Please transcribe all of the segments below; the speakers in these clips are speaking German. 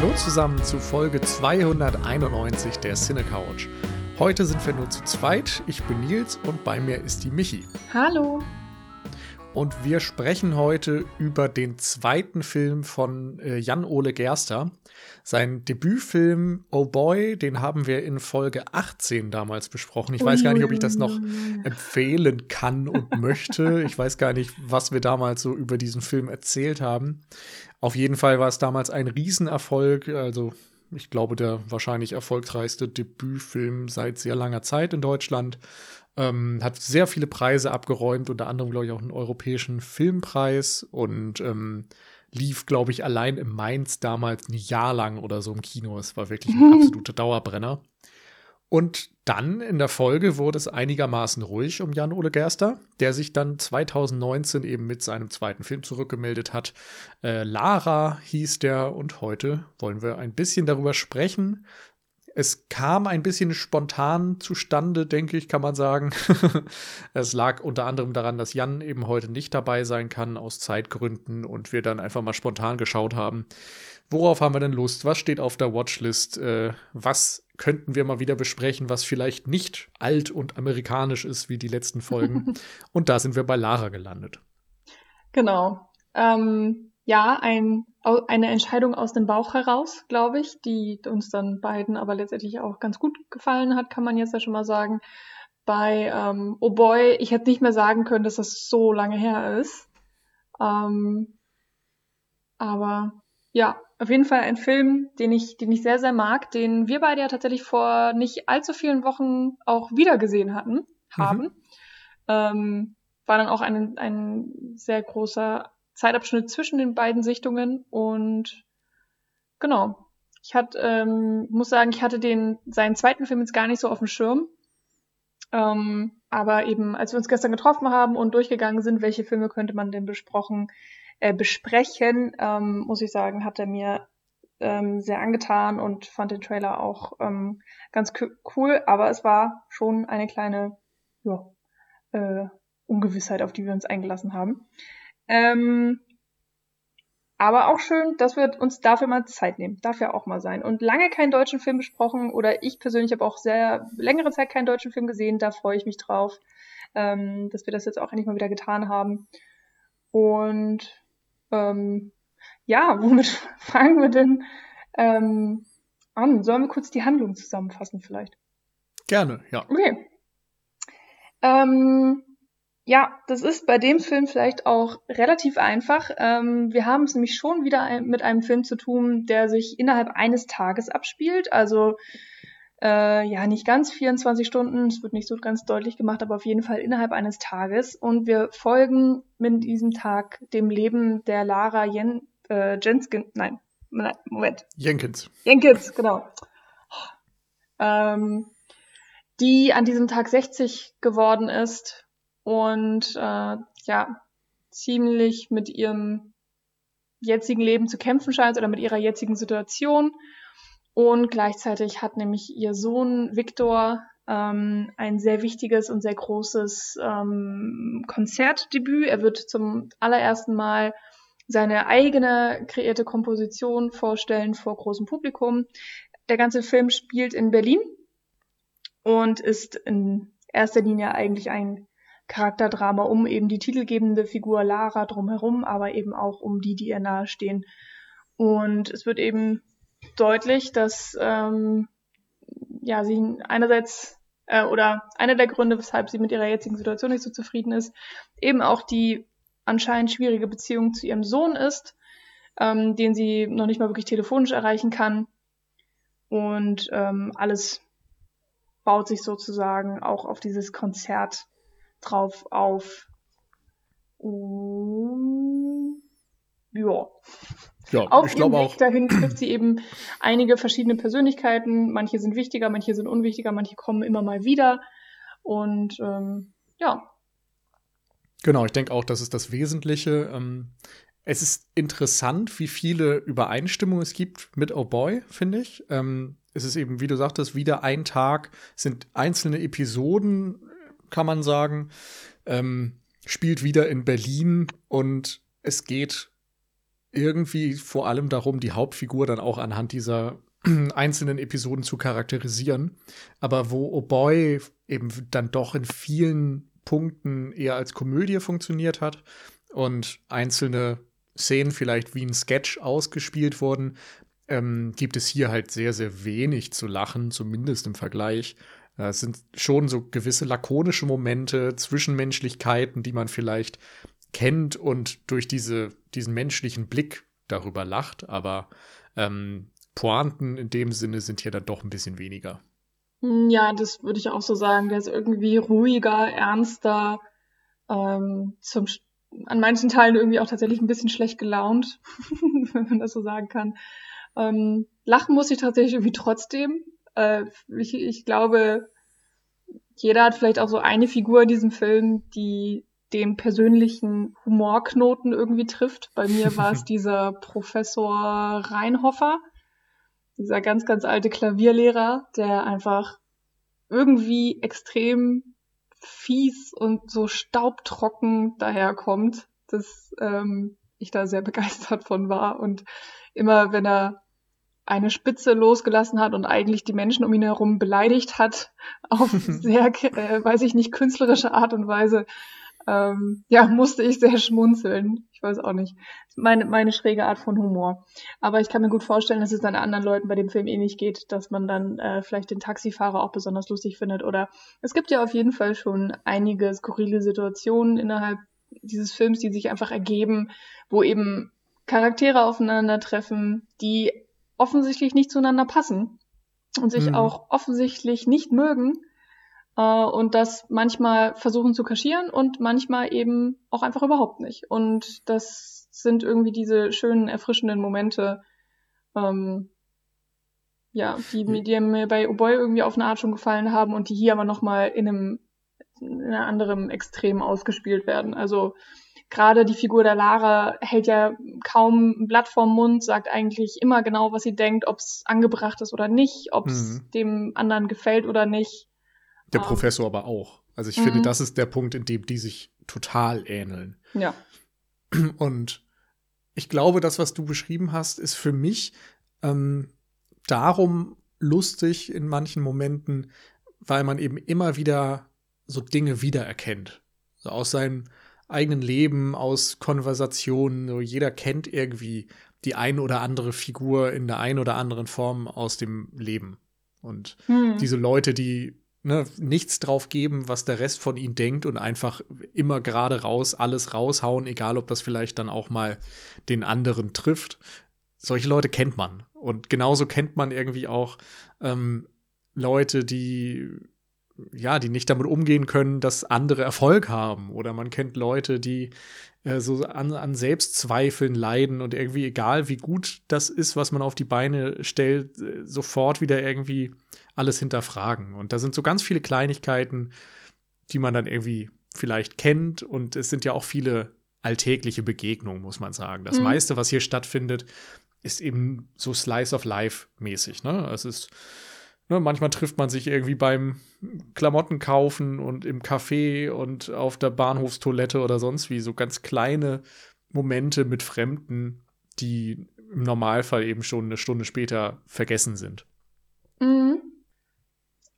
Hallo zusammen zu Folge 291 der Cine Couch. Heute sind wir nur zu zweit. Ich bin Nils und bei mir ist die Michi. Hallo. Und wir sprechen heute über den zweiten Film von äh, Jan-Ole Gerster. Sein Debütfilm Oh Boy, den haben wir in Folge 18 damals besprochen. Ich weiß gar nicht, ob ich das noch empfehlen kann und möchte. Ich weiß gar nicht, was wir damals so über diesen Film erzählt haben. Auf jeden Fall war es damals ein Riesenerfolg. Also ich glaube, der wahrscheinlich erfolgreichste Debütfilm seit sehr langer Zeit in Deutschland. Ähm, hat sehr viele Preise abgeräumt, unter anderem, glaube ich, auch einen europäischen Filmpreis und ähm, lief, glaube ich, allein in Mainz damals ein Jahr lang oder so im Kino. Es war wirklich ein absoluter Dauerbrenner. Und dann in der Folge wurde es einigermaßen ruhig um Jan-Ole Gerster, der sich dann 2019 eben mit seinem zweiten Film zurückgemeldet hat. Äh, Lara hieß der und heute wollen wir ein bisschen darüber sprechen. Es kam ein bisschen spontan zustande, denke ich, kann man sagen. es lag unter anderem daran, dass Jan eben heute nicht dabei sein kann aus Zeitgründen und wir dann einfach mal spontan geschaut haben, worauf haben wir denn Lust, was steht auf der Watchlist, äh, was könnten wir mal wieder besprechen, was vielleicht nicht alt und amerikanisch ist wie die letzten Folgen. und da sind wir bei Lara gelandet. Genau. Ähm, ja, ein, eine Entscheidung aus dem Bauch heraus, glaube ich, die uns dann beiden aber letztendlich auch ganz gut gefallen hat, kann man jetzt ja schon mal sagen. Bei ähm, Oh Boy, ich hätte nicht mehr sagen können, dass das so lange her ist. Ähm, aber ja, auf jeden Fall ein Film, den ich, den ich sehr, sehr mag, den wir beide ja tatsächlich vor nicht allzu vielen Wochen auch wieder gesehen hatten, haben. Mhm. Ähm, war dann auch ein, ein sehr großer Zeitabschnitt zwischen den beiden Sichtungen und genau. Ich hatte, ähm, muss sagen, ich hatte den, seinen zweiten Film jetzt gar nicht so auf dem Schirm. Ähm, aber eben, als wir uns gestern getroffen haben und durchgegangen sind, welche Filme könnte man denn besprochen, äh, besprechen, ähm, muss ich sagen, hat er mir ähm, sehr angetan und fand den Trailer auch ähm, ganz cool, aber es war schon eine kleine ja, äh, Ungewissheit, auf die wir uns eingelassen haben. Ähm, aber auch schön, dass wir uns dafür mal Zeit nehmen. Darf ja auch mal sein. Und lange keinen deutschen Film besprochen oder ich persönlich habe auch sehr längere Zeit keinen deutschen Film gesehen. Da freue ich mich drauf, ähm, dass wir das jetzt auch endlich mal wieder getan haben. Und ähm, ja, womit fangen wir denn ähm, an? Sollen wir kurz die Handlung zusammenfassen vielleicht? Gerne, ja. Okay. Ähm, ja, das ist bei dem Film vielleicht auch relativ einfach. Ähm, wir haben es nämlich schon wieder mit einem Film zu tun, der sich innerhalb eines Tages abspielt. Also äh, ja, nicht ganz 24 Stunden, es wird nicht so ganz deutlich gemacht, aber auf jeden Fall innerhalb eines Tages. Und wir folgen mit diesem Tag dem Leben der Lara Jen, äh, Jenskin, nein, Moment. Jenkins. Jenkins, genau. Ähm, die an diesem Tag 60 geworden ist und äh, ja, ziemlich mit ihrem jetzigen Leben zu kämpfen scheint oder mit ihrer jetzigen Situation und gleichzeitig hat nämlich ihr Sohn Viktor ähm, ein sehr wichtiges und sehr großes ähm, Konzertdebüt. Er wird zum allerersten Mal seine eigene kreierte Komposition vorstellen vor großem Publikum. Der ganze Film spielt in Berlin und ist in erster Linie eigentlich ein Charakterdrama um eben die titelgebende Figur Lara drumherum, aber eben auch um die, die ihr nahestehen. Und es wird eben deutlich, dass ähm, ja sie einerseits äh, oder einer der Gründe, weshalb sie mit ihrer jetzigen Situation nicht so zufrieden ist, eben auch die anscheinend schwierige Beziehung zu ihrem Sohn ist, ähm, den sie noch nicht mal wirklich telefonisch erreichen kann. Und ähm, alles baut sich sozusagen auch auf dieses Konzert drauf auf. Und ja. Ja, Auf ich glaube auch. dahin trifft sie eben einige verschiedene Persönlichkeiten. Manche sind wichtiger, manche sind unwichtiger, manche kommen immer mal wieder. Und ähm, ja. Genau, ich denke auch, das ist das Wesentliche. Ähm, es ist interessant, wie viele Übereinstimmungen es gibt mit Oh Boy, finde ich. Ähm, es ist eben, wie du sagtest, wieder ein Tag, sind einzelne Episoden, kann man sagen. Ähm, spielt wieder in Berlin und es geht irgendwie vor allem darum, die Hauptfigur dann auch anhand dieser einzelnen Episoden zu charakterisieren. Aber wo Oh Boy eben dann doch in vielen Punkten eher als Komödie funktioniert hat und einzelne Szenen vielleicht wie ein Sketch ausgespielt wurden, ähm, gibt es hier halt sehr, sehr wenig zu lachen, zumindest im Vergleich. Äh, es sind schon so gewisse lakonische Momente, Zwischenmenschlichkeiten, die man vielleicht kennt und durch diese, diesen menschlichen Blick darüber lacht, aber ähm, Pointen in dem Sinne sind hier dann doch ein bisschen weniger. Ja, das würde ich auch so sagen. Der ist irgendwie ruhiger, ernster, ähm, zum, an manchen Teilen irgendwie auch tatsächlich ein bisschen schlecht gelaunt, wenn man das so sagen kann. Ähm, lachen muss ich tatsächlich irgendwie trotzdem. Äh, ich, ich glaube, jeder hat vielleicht auch so eine Figur in diesem Film, die dem persönlichen Humorknoten irgendwie trifft. Bei mir war es dieser Professor Reinhoffer, dieser ganz, ganz alte Klavierlehrer, der einfach irgendwie extrem fies und so staubtrocken daherkommt, dass ähm, ich da sehr begeistert von war. Und immer wenn er eine Spitze losgelassen hat und eigentlich die Menschen um ihn herum beleidigt hat, auf sehr, äh, weiß ich nicht, künstlerische Art und Weise, ähm, ja, musste ich sehr schmunzeln. Ich weiß auch nicht. Meine, meine schräge Art von Humor. Aber ich kann mir gut vorstellen, dass es dann anderen Leuten bei dem Film ähnlich geht, dass man dann äh, vielleicht den Taxifahrer auch besonders lustig findet. Oder es gibt ja auf jeden Fall schon einige skurrile Situationen innerhalb dieses Films, die sich einfach ergeben, wo eben Charaktere aufeinandertreffen, die offensichtlich nicht zueinander passen und sich mhm. auch offensichtlich nicht mögen äh, und das manchmal versuchen zu kaschieren und manchmal eben auch einfach überhaupt nicht. Und das sind irgendwie diese schönen, erfrischenden Momente, ähm, ja, die, die mir bei Oboy irgendwie auf eine Art schon gefallen haben und die hier aber nochmal in einem, in einem anderen Extrem ausgespielt werden. Also gerade die Figur der Lara hält ja kaum ein Blatt vorm Mund, sagt eigentlich immer genau, was sie denkt, ob es angebracht ist oder nicht, ob es mhm. dem anderen gefällt oder nicht. Der um, ähm. Professor aber auch. Also ich finde, mhm. das ist der Punkt, in dem die sich total ähneln. Ja. Und ich glaube, das, was du beschrieben hast, ist für mich ähm, darum lustig in manchen Momenten, weil man eben immer wieder so Dinge wiedererkennt. So aus seinem eigenen Leben, aus Konversationen. So jeder kennt irgendwie die ein oder andere Figur in der ein oder anderen Form aus dem Leben. Und hm. diese Leute, die ne, nichts drauf geben, was der Rest von ihnen denkt und einfach immer gerade raus, alles raushauen, egal ob das vielleicht dann auch mal den anderen trifft. Solche Leute kennt man. Und genauso kennt man irgendwie auch ähm, Leute, die ja, die nicht damit umgehen können, dass andere Erfolg haben. Oder man kennt Leute, die äh, so an, an Selbstzweifeln leiden und irgendwie, egal wie gut das ist, was man auf die Beine stellt, äh, sofort wieder irgendwie alles hinterfragen. Und da sind so ganz viele Kleinigkeiten, die man dann irgendwie vielleicht kennt. Und es sind ja auch viele alltägliche Begegnungen, muss man sagen. Das mhm. meiste, was hier stattfindet, ist eben so Slice of Life mäßig. Ne? Es ist Ne, manchmal trifft man sich irgendwie beim Klamotten kaufen und im Café und auf der Bahnhofstoilette oder sonst wie. So ganz kleine Momente mit Fremden, die im Normalfall eben schon eine Stunde später vergessen sind. Mhm.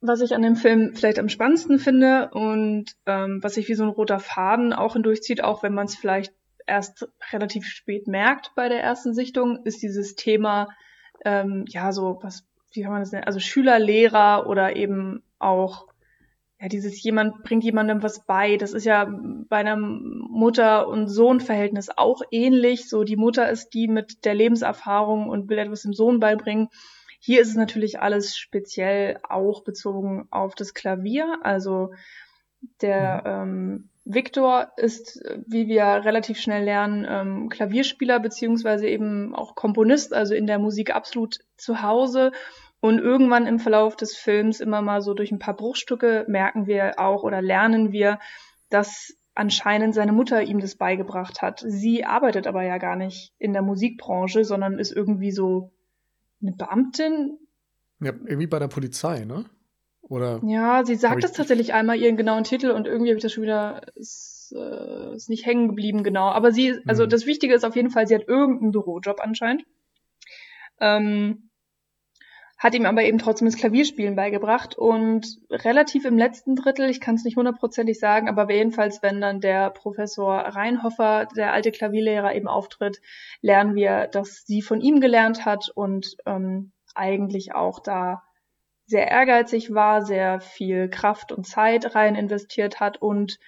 Was ich an dem Film vielleicht am spannendsten finde und ähm, was sich wie so ein roter Faden auch hindurchzieht, auch wenn man es vielleicht erst relativ spät merkt bei der ersten Sichtung, ist dieses Thema, ähm, ja, so was wie kann man das nennen, also Schüler, Lehrer oder eben auch ja, dieses jemand bringt jemandem was bei. Das ist ja bei einem Mutter- und Sohn-Verhältnis auch ähnlich. So, die Mutter ist die mit der Lebenserfahrung und will etwas dem Sohn beibringen. Hier ist es natürlich alles speziell auch bezogen auf das Klavier. Also der ähm, Victor ist, wie wir relativ schnell lernen, ähm, Klavierspieler beziehungsweise eben auch Komponist, also in der Musik absolut zu Hause. Und irgendwann im Verlauf des Films immer mal so durch ein paar Bruchstücke merken wir auch oder lernen wir, dass anscheinend seine Mutter ihm das beigebracht hat. Sie arbeitet aber ja gar nicht in der Musikbranche, sondern ist irgendwie so eine Beamtin. Ja, irgendwie bei der Polizei, ne? Oder ja, sie sagt das tatsächlich einmal ihren genauen Titel und irgendwie habe ich das schon wieder. das äh, ist nicht hängen geblieben, genau. Aber sie, also mhm. das Wichtige ist auf jeden Fall, sie hat irgendeinen Bürojob anscheinend. Ähm, hat ihm aber eben trotzdem das Klavierspielen beigebracht. Und relativ im letzten Drittel, ich kann es nicht hundertprozentig sagen, aber jedenfalls, wenn dann der Professor Reinhoffer, der alte Klavierlehrer, eben auftritt, lernen wir, dass sie von ihm gelernt hat und ähm, eigentlich auch da sehr ehrgeizig war, sehr viel Kraft und Zeit rein investiert hat und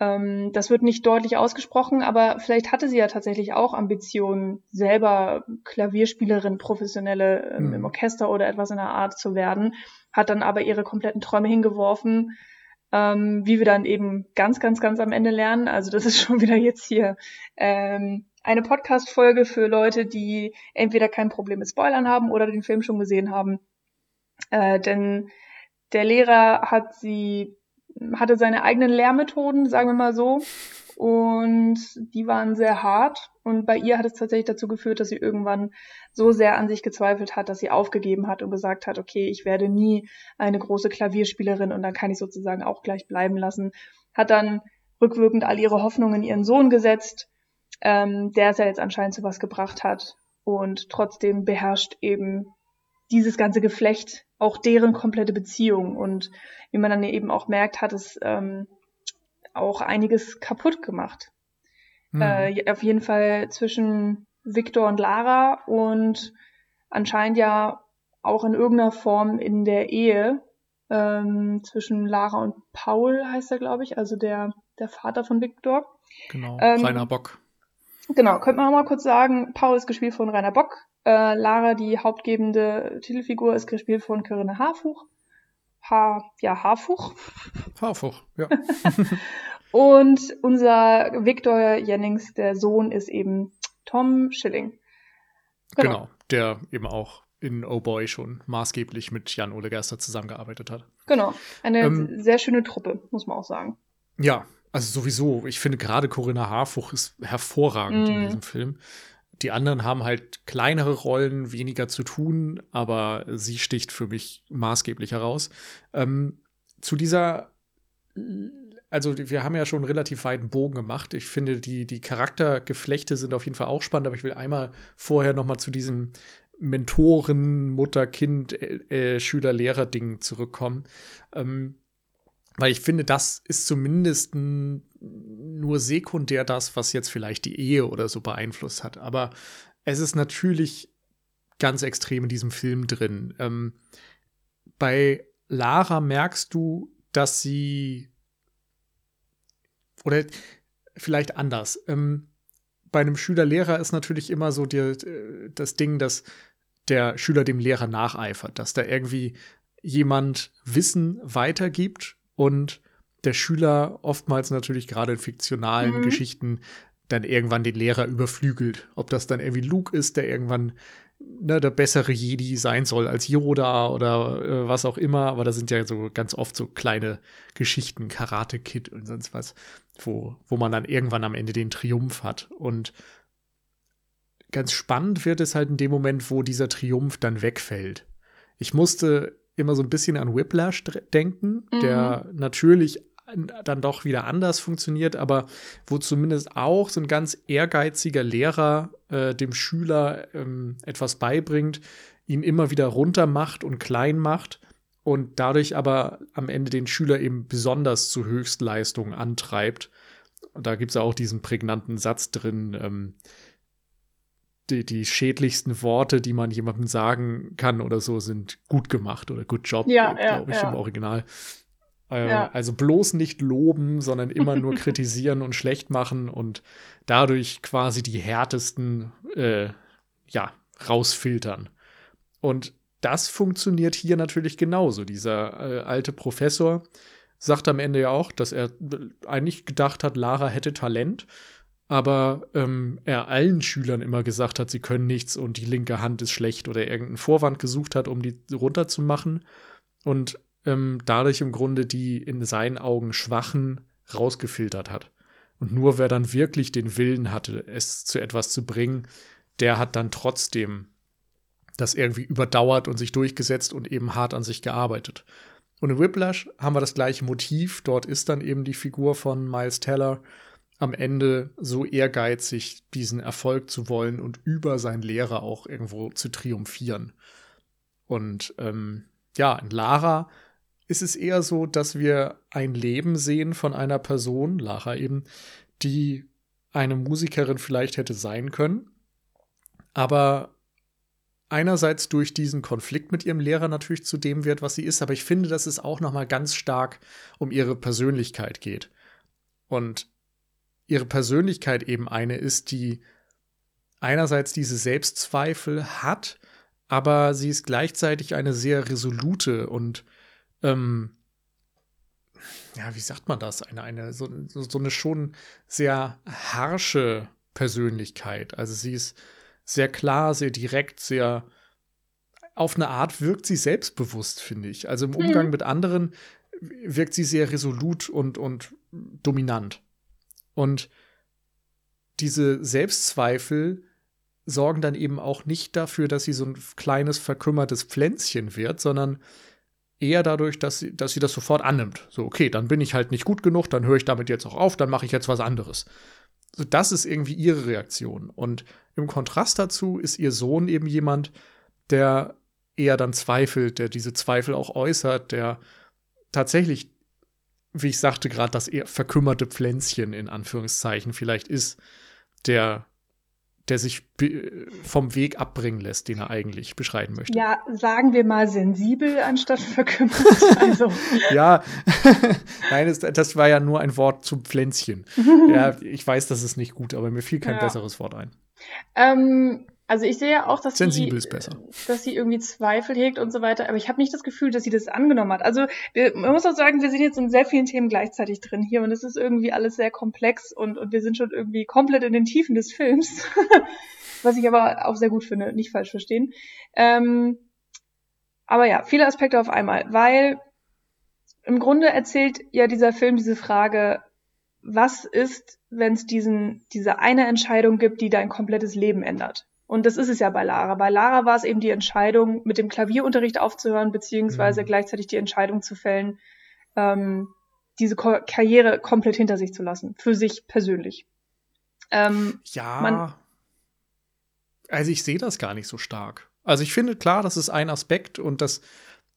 ähm, das wird nicht deutlich ausgesprochen, aber vielleicht hatte sie ja tatsächlich auch Ambitionen, selber Klavierspielerin, professionelle ähm, mhm. im Orchester oder etwas in der Art zu werden, hat dann aber ihre kompletten Träume hingeworfen, ähm, wie wir dann eben ganz, ganz, ganz am Ende lernen. Also das ist schon wieder jetzt hier ähm, eine Podcast-Folge für Leute, die entweder kein Problem mit Spoilern haben oder den Film schon gesehen haben. Äh, denn der Lehrer hat sie hatte seine eigenen Lehrmethoden, sagen wir mal so. Und die waren sehr hart. Und bei ihr hat es tatsächlich dazu geführt, dass sie irgendwann so sehr an sich gezweifelt hat, dass sie aufgegeben hat und gesagt hat, okay, ich werde nie eine große Klavierspielerin und dann kann ich sozusagen auch gleich bleiben lassen. Hat dann rückwirkend all ihre Hoffnungen in ihren Sohn gesetzt, ähm, der es ja jetzt anscheinend zu was gebracht hat. Und trotzdem beherrscht eben dieses ganze Geflecht auch deren komplette Beziehung. Und wie man dann eben auch merkt, hat es ähm, auch einiges kaputt gemacht. Mhm. Äh, auf jeden Fall zwischen Victor und Lara und anscheinend ja auch in irgendeiner Form in der Ehe ähm, zwischen Lara und Paul heißt er, glaube ich, also der, der Vater von Victor. Genau, ähm, Rainer Bock. Genau, könnte man auch mal kurz sagen, Paul ist gespielt von Rainer Bock, äh, Lara, die hauptgebende Titelfigur, ist gespielt von Corinne Harfuch. Ha, ja, Harfuch. Harfuch, ja. Und unser Victor Jennings, der Sohn, ist eben Tom Schilling. Genau. genau, der eben auch in Oh Boy schon maßgeblich mit Jan Ole Gerster zusammengearbeitet hat. Genau, eine ähm, sehr schöne Truppe, muss man auch sagen. Ja, also sowieso, ich finde gerade Corinna Harfuch ist hervorragend mm. in diesem Film. Die anderen haben halt kleinere Rollen, weniger zu tun, aber sie sticht für mich maßgeblich heraus. Ähm, zu dieser, also wir haben ja schon einen relativ weiten Bogen gemacht. Ich finde, die, die Charaktergeflechte sind auf jeden Fall auch spannend, aber ich will einmal vorher noch mal zu diesem Mentoren, Mutter, Kind, äh Schüler, Lehrer-Ding zurückkommen. Ähm, weil ich finde, das ist zumindest nur sekundär das, was jetzt vielleicht die Ehe oder so beeinflusst hat. Aber es ist natürlich ganz extrem in diesem Film drin. Ähm, bei Lara merkst du, dass sie oder vielleicht anders. Ähm, bei einem Schüler-Lehrer ist natürlich immer so die, das Ding, dass der Schüler dem Lehrer nacheifert, dass da irgendwie jemand Wissen weitergibt und der Schüler oftmals natürlich gerade in fiktionalen mhm. Geschichten dann irgendwann den Lehrer überflügelt. Ob das dann irgendwie Luke ist, der irgendwann ne, der bessere Jedi sein soll als Yoda oder äh, was auch immer. Aber da sind ja so ganz oft so kleine Geschichten, Karate Kid und sonst was, wo, wo man dann irgendwann am Ende den Triumph hat. Und ganz spannend wird es halt in dem Moment, wo dieser Triumph dann wegfällt. Ich musste immer so ein bisschen an Whiplash denken, mhm. der natürlich dann doch wieder anders funktioniert, aber wo zumindest auch so ein ganz ehrgeiziger Lehrer äh, dem Schüler ähm, etwas beibringt, ihn immer wieder runter macht und klein macht und dadurch aber am Ende den Schüler eben besonders zu Höchstleistungen antreibt. Und da gibt es auch diesen prägnanten Satz drin, ähm, die, die schädlichsten Worte, die man jemandem sagen kann oder so, sind gut gemacht oder good job, ja, äh, glaube ich, ja. im Original. Äh, ja. Also bloß nicht loben, sondern immer nur kritisieren und schlecht machen und dadurch quasi die härtesten, äh, ja, rausfiltern. Und das funktioniert hier natürlich genauso. Dieser äh, alte Professor sagt am Ende ja auch, dass er eigentlich gedacht hat, Lara hätte Talent aber ähm, er allen Schülern immer gesagt hat, sie können nichts und die linke Hand ist schlecht oder irgendeinen Vorwand gesucht hat, um die runterzumachen und ähm, dadurch im Grunde die in seinen Augen Schwachen rausgefiltert hat. Und nur wer dann wirklich den Willen hatte, es zu etwas zu bringen, der hat dann trotzdem das irgendwie überdauert und sich durchgesetzt und eben hart an sich gearbeitet. Und in Whiplash haben wir das gleiche Motiv. Dort ist dann eben die Figur von Miles Teller am Ende so ehrgeizig, diesen Erfolg zu wollen und über seinen Lehrer auch irgendwo zu triumphieren. Und ähm, ja, in Lara ist es eher so, dass wir ein Leben sehen von einer Person, Lara eben, die eine Musikerin vielleicht hätte sein können, aber einerseits durch diesen Konflikt mit ihrem Lehrer natürlich zu dem wird, was sie ist, aber ich finde, dass es auch noch mal ganz stark um ihre Persönlichkeit geht. Und ihre Persönlichkeit eben eine ist, die einerseits diese Selbstzweifel hat, aber sie ist gleichzeitig eine sehr resolute und ähm, ja, wie sagt man das? Eine, eine, so, so eine schon sehr harsche Persönlichkeit. Also sie ist sehr klar, sehr direkt, sehr auf eine Art wirkt sie selbstbewusst, finde ich. Also im Umgang mhm. mit anderen wirkt sie sehr resolut und, und dominant. Und diese Selbstzweifel sorgen dann eben auch nicht dafür, dass sie so ein kleines verkümmertes Pflänzchen wird, sondern eher dadurch, dass sie, dass sie das sofort annimmt. So, okay, dann bin ich halt nicht gut genug, dann höre ich damit jetzt auch auf, dann mache ich jetzt was anderes. So, das ist irgendwie ihre Reaktion. Und im Kontrast dazu ist ihr Sohn eben jemand, der eher dann zweifelt, der diese Zweifel auch äußert, der tatsächlich, wie ich sagte gerade, das eher verkümmerte Pflänzchen in Anführungszeichen vielleicht ist, der der sich vom Weg abbringen lässt, den er eigentlich beschreiten möchte. Ja, sagen wir mal sensibel anstatt verkümmert. Also. ja, nein, das, das, war ja nur ein Wort zum Pflänzchen. ja, ich weiß, das ist nicht gut, aber mir fiel kein ja. besseres Wort ein. Ähm, also ich sehe auch, dass Sensibel sie, dass sie irgendwie Zweifel hegt und so weiter, aber ich habe nicht das Gefühl, dass sie das angenommen hat. Also wir, man muss auch sagen, wir sind jetzt in sehr vielen Themen gleichzeitig drin hier und es ist irgendwie alles sehr komplex und, und wir sind schon irgendwie komplett in den Tiefen des Films, was ich aber auch sehr gut finde, nicht falsch verstehen. Ähm, aber ja, viele Aspekte auf einmal, weil im Grunde erzählt ja dieser Film diese Frage, was ist, wenn es diesen diese eine Entscheidung gibt, die dein komplettes Leben ändert? Und das ist es ja bei Lara. Bei Lara war es eben die Entscheidung, mit dem Klavierunterricht aufzuhören, beziehungsweise mhm. gleichzeitig die Entscheidung zu fällen, ähm, diese Ko Karriere komplett hinter sich zu lassen, für sich persönlich. Ähm, ja. Man, also ich sehe das gar nicht so stark. Also ich finde klar, das ist ein Aspekt und das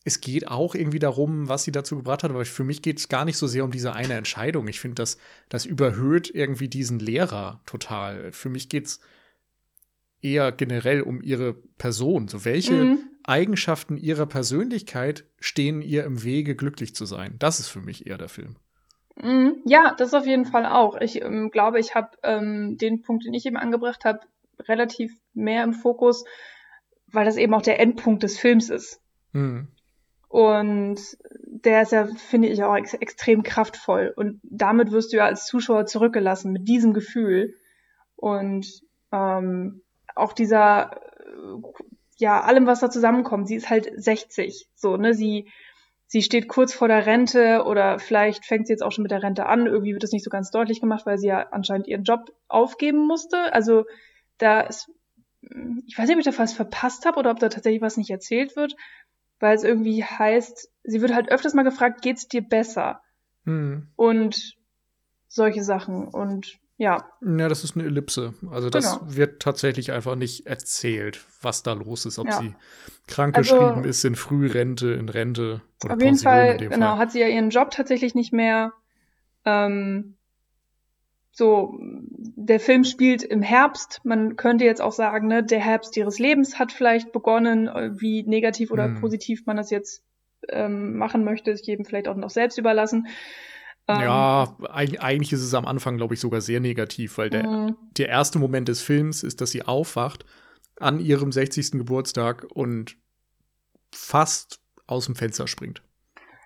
es geht auch irgendwie darum, was sie dazu gebracht hat, aber für mich geht es gar nicht so sehr um diese eine Entscheidung. Ich finde, das, das überhöht irgendwie diesen Lehrer total. Für mich geht es eher generell um ihre Person. So welche mhm. Eigenschaften ihrer Persönlichkeit stehen ihr im Wege, glücklich zu sein? Das ist für mich eher der Film. Mhm. Ja, das auf jeden Fall auch. Ich ähm, glaube, ich habe ähm, den Punkt, den ich eben angebracht habe, relativ mehr im Fokus, weil das eben auch der Endpunkt des Films ist. Mhm. Und der ist ja, finde ich, auch ex extrem kraftvoll. Und damit wirst du ja als Zuschauer zurückgelassen mit diesem Gefühl. Und ähm, auch dieser, äh, ja, allem, was da zusammenkommt. Sie ist halt 60, so, ne, sie, sie steht kurz vor der Rente oder vielleicht fängt sie jetzt auch schon mit der Rente an. Irgendwie wird das nicht so ganz deutlich gemacht, weil sie ja anscheinend ihren Job aufgeben musste. Also da ist, ich weiß nicht, ob ich da was verpasst habe oder ob da tatsächlich was nicht erzählt wird, weil es irgendwie heißt, sie wird halt öfters mal gefragt, geht's dir besser? Hm. Und solche Sachen. Und ja. Ja, das ist eine Ellipse. Also das genau. wird tatsächlich einfach nicht erzählt, was da los ist, ob ja. sie krankgeschrieben also, ist, in Frührente, in Rente. Oder auf jeden Fall, genau, Fall. hat sie ja ihren Job tatsächlich nicht mehr. Ähm, so, der Film spielt im Herbst. Man könnte jetzt auch sagen, ne, der Herbst ihres Lebens hat vielleicht begonnen, wie negativ oder hm. positiv man das jetzt ähm, machen möchte, ist jedem vielleicht auch noch selbst überlassen. Ähm, ja, eigentlich ist es am Anfang, glaube ich, sogar sehr negativ, weil der, mhm. der erste Moment des Films ist, dass sie aufwacht an ihrem 60. Geburtstag und fast aus dem Fenster springt.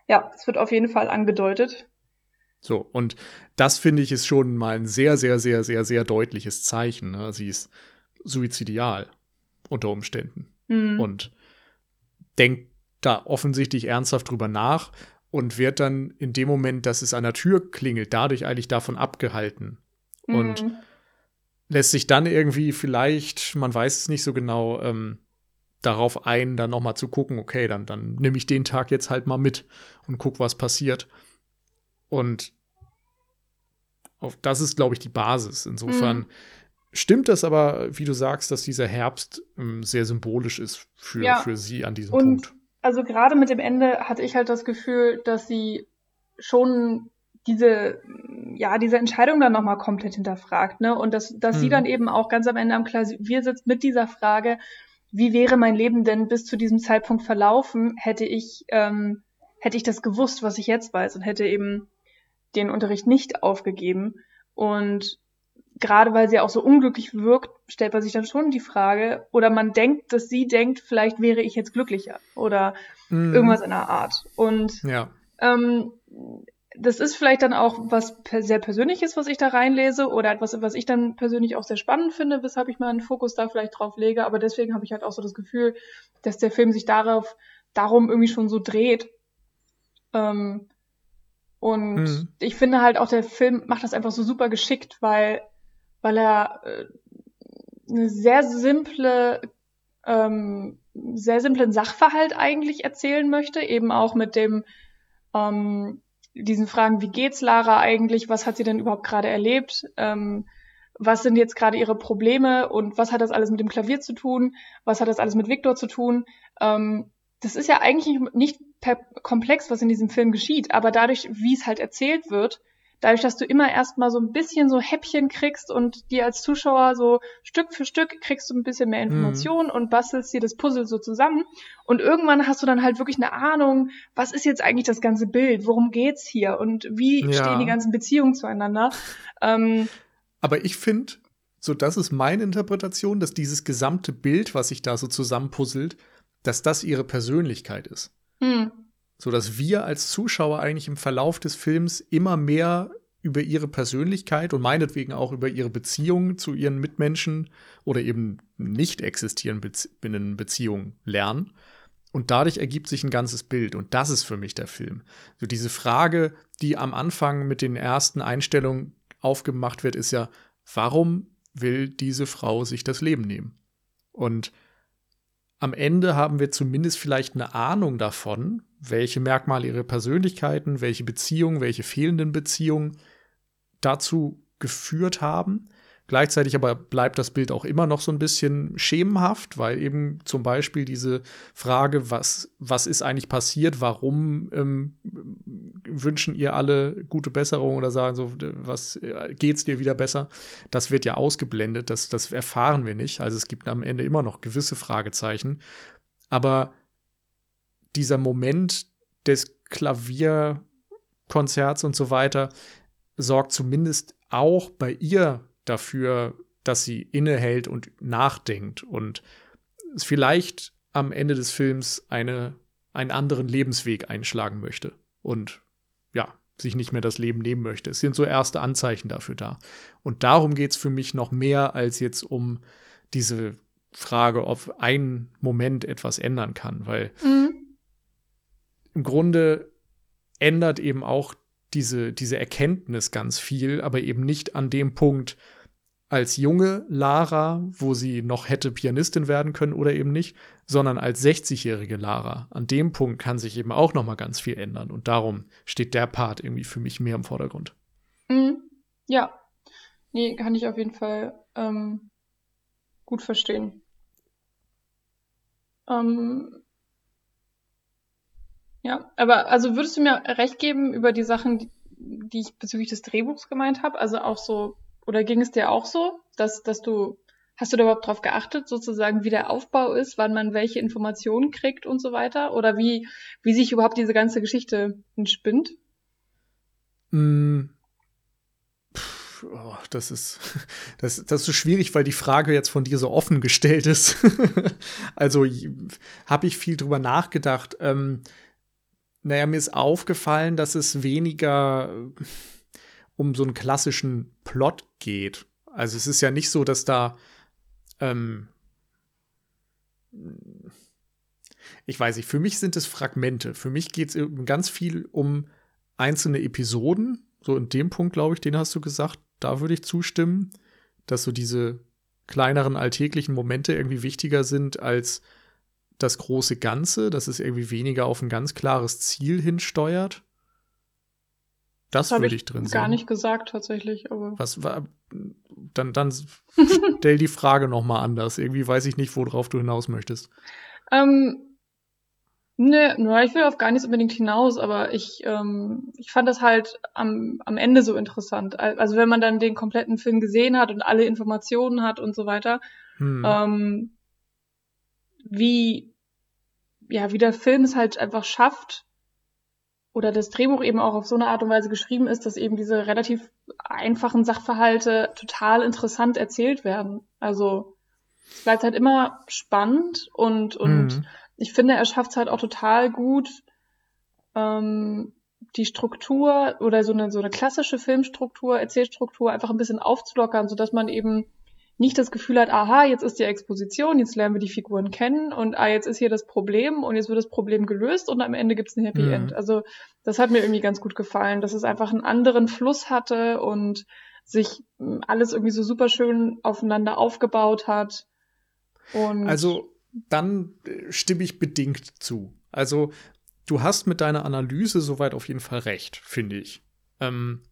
Ja, es wird auf jeden Fall angedeutet. So, und das finde ich ist schon mal ein sehr, sehr, sehr, sehr, sehr deutliches Zeichen. Ne? Sie ist suizidial unter Umständen mhm. und denkt da offensichtlich ernsthaft drüber nach und wird dann in dem Moment, dass es an der Tür klingelt, dadurch eigentlich davon abgehalten. Mhm. Und lässt sich dann irgendwie vielleicht, man weiß es nicht so genau, ähm, darauf ein, dann noch mal zu gucken, okay, dann, dann nehme ich den Tag jetzt halt mal mit und guck, was passiert. Und auf, das ist, glaube ich, die Basis. Insofern mhm. stimmt das aber, wie du sagst, dass dieser Herbst ähm, sehr symbolisch ist für, ja. für sie an diesem und, Punkt. Also gerade mit dem Ende hatte ich halt das Gefühl, dass sie schon diese, ja, diese Entscheidung dann nochmal komplett hinterfragt, ne? Und dass, dass mhm. sie dann eben auch ganz am Ende am Klavier sitzt mit dieser Frage, wie wäre mein Leben denn bis zu diesem Zeitpunkt verlaufen, hätte ich, ähm, hätte ich das gewusst, was ich jetzt weiß und hätte eben den Unterricht nicht aufgegeben. Und gerade weil sie auch so unglücklich wirkt, stellt man sich dann schon die Frage, oder man denkt, dass sie denkt, vielleicht wäre ich jetzt glücklicher oder mm. irgendwas in der Art. Und ja. ähm, das ist vielleicht dann auch was sehr Persönliches, was ich da reinlese oder etwas, was ich dann persönlich auch sehr spannend finde, weshalb ich meinen Fokus da vielleicht drauf lege. Aber deswegen habe ich halt auch so das Gefühl, dass der Film sich darauf, darum irgendwie schon so dreht. Ähm, und mhm. ich finde halt auch, der Film macht das einfach so super geschickt, weil, weil er äh, eine sehr simple, ähm, sehr simplen Sachverhalt eigentlich erzählen möchte, eben auch mit dem, ähm, diesen Fragen, wie geht's Lara eigentlich, was hat sie denn überhaupt gerade erlebt, ähm, was sind jetzt gerade ihre Probleme? Und was hat das alles mit dem Klavier zu tun, was hat das alles mit Viktor zu tun. Ähm, das ist ja eigentlich nicht komplex, was in diesem Film geschieht, aber dadurch, wie es halt erzählt wird, dadurch, dass du immer erstmal so ein bisschen so Häppchen kriegst und dir als Zuschauer so Stück für Stück kriegst du ein bisschen mehr Informationen mhm. und bastelst dir das Puzzle so zusammen. Und irgendwann hast du dann halt wirklich eine Ahnung, was ist jetzt eigentlich das ganze Bild, worum geht's hier und wie ja. stehen die ganzen Beziehungen zueinander. Ähm, Aber ich finde, so das ist meine Interpretation, dass dieses gesamte Bild, was sich da so zusammenpuzzelt, dass das ihre Persönlichkeit ist. Mhm so dass wir als Zuschauer eigentlich im Verlauf des Films immer mehr über ihre Persönlichkeit und meinetwegen auch über ihre Beziehungen zu ihren Mitmenschen oder eben nicht existierenden Beziehungen lernen. Und dadurch ergibt sich ein ganzes Bild. Und das ist für mich der Film. So diese Frage, die am Anfang mit den ersten Einstellungen aufgemacht wird, ist ja, warum will diese Frau sich das Leben nehmen? Und am Ende haben wir zumindest vielleicht eine Ahnung davon, welche Merkmale ihre Persönlichkeiten, welche Beziehungen, welche fehlenden Beziehungen dazu geführt haben. Gleichzeitig aber bleibt das Bild auch immer noch so ein bisschen schemenhaft, weil eben zum Beispiel diese Frage, was, was ist eigentlich passiert, warum ähm, wünschen ihr alle gute Besserung oder sagen so, was äh, geht's dir wieder besser, das wird ja ausgeblendet, das, das erfahren wir nicht. Also es gibt am Ende immer noch gewisse Fragezeichen. Aber dieser Moment des Klavierkonzerts und so weiter sorgt zumindest auch bei ihr dafür, dass sie innehält und nachdenkt und vielleicht am Ende des Films eine, einen anderen Lebensweg einschlagen möchte und ja, sich nicht mehr das Leben nehmen möchte. Es sind so erste Anzeichen dafür da. Und darum geht es für mich noch mehr als jetzt um diese Frage, ob ein Moment etwas ändern kann, weil mhm. Im Grunde ändert eben auch diese, diese Erkenntnis ganz viel, aber eben nicht an dem Punkt, als junge Lara, wo sie noch hätte Pianistin werden können oder eben nicht, sondern als 60-jährige Lara. An dem Punkt kann sich eben auch noch mal ganz viel ändern und darum steht der Part irgendwie für mich mehr im Vordergrund. Mhm. Ja, nee, kann ich auf jeden Fall ähm, gut verstehen. Ähm, ja, aber also würdest du mir recht geben über die Sachen, die, ich bezüglich des Drehbuchs gemeint habe? Also auch so oder ging es dir auch so, dass, dass du, hast du da überhaupt drauf geachtet, sozusagen, wie der Aufbau ist, wann man welche Informationen kriegt und so weiter? Oder wie, wie sich überhaupt diese ganze Geschichte entspinnt? Mm. Oh, das ist, das, das ist so schwierig, weil die Frage jetzt von dir so offen gestellt ist. also habe ich viel drüber nachgedacht. Ähm, naja, mir ist aufgefallen, dass es weniger um so einen klassischen Plot geht. Also es ist ja nicht so, dass da ähm, ich weiß nicht, für mich sind es Fragmente. Für mich geht es ganz viel um einzelne Episoden. So in dem Punkt, glaube ich, den hast du gesagt, da würde ich zustimmen, dass so diese kleineren alltäglichen Momente irgendwie wichtiger sind als das große Ganze, dass es irgendwie weniger auf ein ganz klares Ziel hinsteuert. Das, das würde ich drin sehen. Gar nicht gesagt tatsächlich, aber. Was war dann dann stell die Frage noch mal anders. Irgendwie weiß ich nicht, worauf du hinaus möchtest. Ähm, Ne, nur ich will auf gar nichts unbedingt hinaus, aber ich, ähm, ich fand das halt am, am Ende so interessant. Also wenn man dann den kompletten Film gesehen hat und alle Informationen hat und so weiter, hm. ähm, wie, ja, wie der Film es halt einfach schafft, oder das Drehbuch eben auch auf so eine Art und Weise geschrieben ist, dass eben diese relativ einfachen Sachverhalte total interessant erzählt werden. Also es bleibt halt immer spannend und, und mhm. ich finde, er schafft es halt auch total gut, ähm, die Struktur oder so eine, so eine klassische Filmstruktur, Erzählstruktur einfach ein bisschen aufzulockern, sodass man eben nicht das Gefühl hat, aha, jetzt ist die Exposition, jetzt lernen wir die Figuren kennen und ah, jetzt ist hier das Problem und jetzt wird das Problem gelöst und am Ende gibt's ein Happy mhm. End. Also das hat mir irgendwie ganz gut gefallen, dass es einfach einen anderen Fluss hatte und sich hm, alles irgendwie so super schön aufeinander aufgebaut hat. Und also dann äh, stimme ich bedingt zu. Also du hast mit deiner Analyse soweit auf jeden Fall recht, finde ich. Ähm,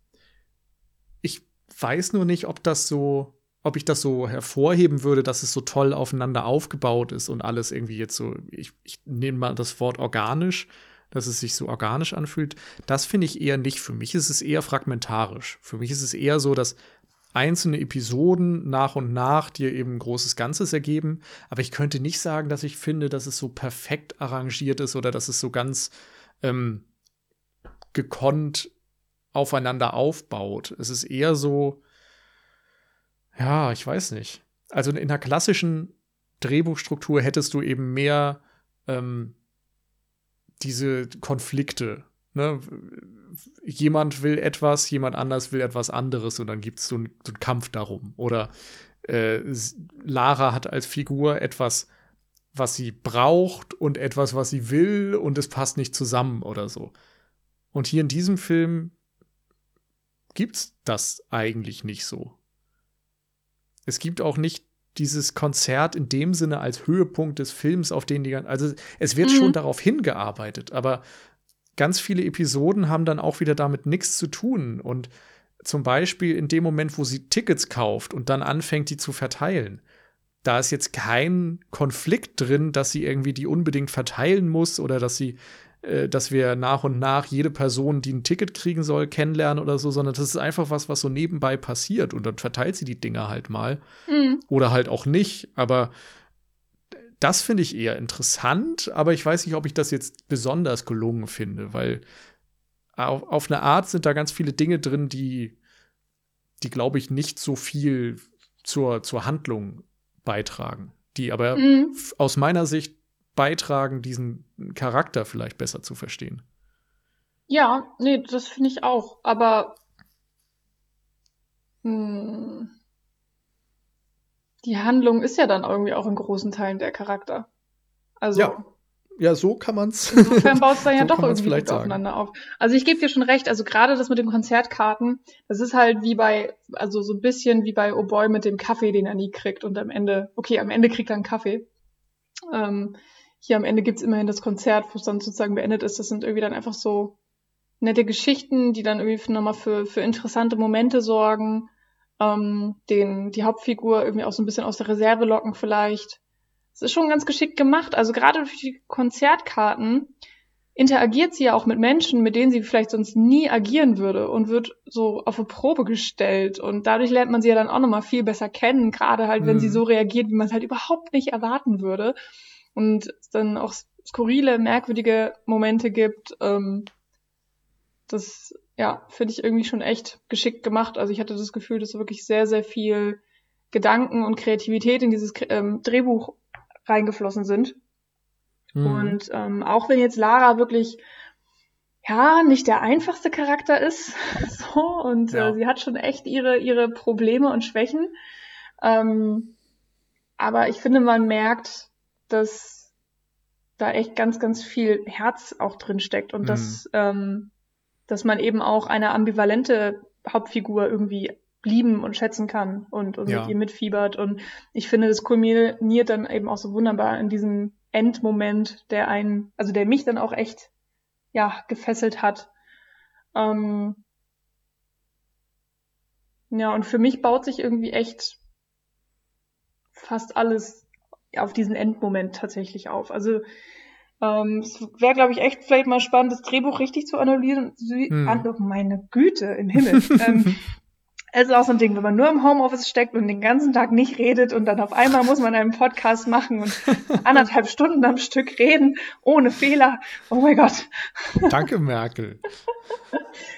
ich weiß nur nicht, ob das so ob ich das so hervorheben würde, dass es so toll aufeinander aufgebaut ist und alles irgendwie jetzt so, ich, ich nehme mal das Wort organisch, dass es sich so organisch anfühlt, das finde ich eher nicht. Für mich ist es eher fragmentarisch. Für mich ist es eher so, dass einzelne Episoden nach und nach dir eben ein großes Ganzes ergeben. Aber ich könnte nicht sagen, dass ich finde, dass es so perfekt arrangiert ist oder dass es so ganz ähm, gekonnt aufeinander aufbaut. Es ist eher so, ja, ich weiß nicht. Also in einer klassischen Drehbuchstruktur hättest du eben mehr ähm, diese Konflikte. Ne? Jemand will etwas, jemand anders will etwas anderes und dann gibt es so, einen Kampf darum. Oder äh, Lara hat als Figur etwas, was sie braucht und etwas, was sie will und es passt nicht zusammen oder so. Und hier in diesem Film gibt's das eigentlich nicht so. Es gibt auch nicht dieses Konzert in dem Sinne als Höhepunkt des Films, auf den die, also es wird mhm. schon darauf hingearbeitet, aber ganz viele Episoden haben dann auch wieder damit nichts zu tun und zum Beispiel in dem Moment, wo sie Tickets kauft und dann anfängt, die zu verteilen, da ist jetzt kein Konflikt drin, dass sie irgendwie die unbedingt verteilen muss oder dass sie dass wir nach und nach jede Person, die ein Ticket kriegen soll, kennenlernen oder so, sondern das ist einfach was, was so nebenbei passiert und dann verteilt sie die Dinger halt mal. Mhm. Oder halt auch nicht. Aber das finde ich eher interessant, aber ich weiß nicht, ob ich das jetzt besonders gelungen finde, weil auf, auf eine Art sind da ganz viele Dinge drin, die, die glaube ich, nicht so viel zur, zur Handlung beitragen. Die aber mhm. aus meiner Sicht beitragen, diesen Charakter vielleicht besser zu verstehen. Ja, nee, das finde ich auch. Aber mh, hm, die Handlung ist ja dann irgendwie auch in großen Teilen der Charakter. Also. Ja. Ja, so kann man's. Insofern baut es dann ja so doch irgendwie gut aufeinander auf. Also ich gebe dir schon recht, also gerade das mit den Konzertkarten, das ist halt wie bei, also so ein bisschen wie bei Oh Boy mit dem Kaffee, den er nie kriegt und am Ende, okay, am Ende kriegt er einen Kaffee. Ähm, hier am Ende gibt's immerhin das Konzert, wo es dann sozusagen beendet ist. Das sind irgendwie dann einfach so nette Geschichten, die dann irgendwie nochmal für, für interessante Momente sorgen, ähm, den, die Hauptfigur irgendwie auch so ein bisschen aus der Reserve locken vielleicht. Es ist schon ganz geschickt gemacht. Also gerade durch die Konzertkarten interagiert sie ja auch mit Menschen, mit denen sie vielleicht sonst nie agieren würde und wird so auf eine Probe gestellt. Und dadurch lernt man sie ja dann auch nochmal viel besser kennen, gerade halt, wenn sie mhm. so reagiert, wie man es halt überhaupt nicht erwarten würde und es dann auch skurrile, merkwürdige Momente gibt. Ähm, das, ja, finde ich irgendwie schon echt geschickt gemacht. Also ich hatte das Gefühl, dass wirklich sehr, sehr viel Gedanken und Kreativität in dieses ähm, Drehbuch reingeflossen sind. Mhm. Und ähm, auch wenn jetzt Lara wirklich ja nicht der einfachste Charakter ist, so und äh, ja. äh, sie hat schon echt ihre ihre Probleme und Schwächen. Ähm, aber ich finde, man merkt, dass da echt ganz, ganz viel Herz auch drin steckt und mhm. dass, ähm, dass man eben auch eine ambivalente Hauptfigur irgendwie lieben und schätzen kann und, und ja. mit ihr mitfiebert. Und ich finde, das kulminiert dann eben auch so wunderbar in diesem Endmoment, der einen, also der mich dann auch echt, ja, gefesselt hat. Ähm, ja, und für mich baut sich irgendwie echt fast alles auf diesen Endmoment tatsächlich auf. Also ähm, es wäre, glaube ich, echt vielleicht mal spannend, das Drehbuch richtig zu analysieren. Hm. An, oh, meine Güte im Himmel. ähm, es ist auch so ein Ding, wenn man nur im Homeoffice steckt und den ganzen Tag nicht redet und dann auf einmal muss man einen Podcast machen und anderthalb Stunden am Stück reden, ohne Fehler. Oh mein Gott. Danke, Merkel.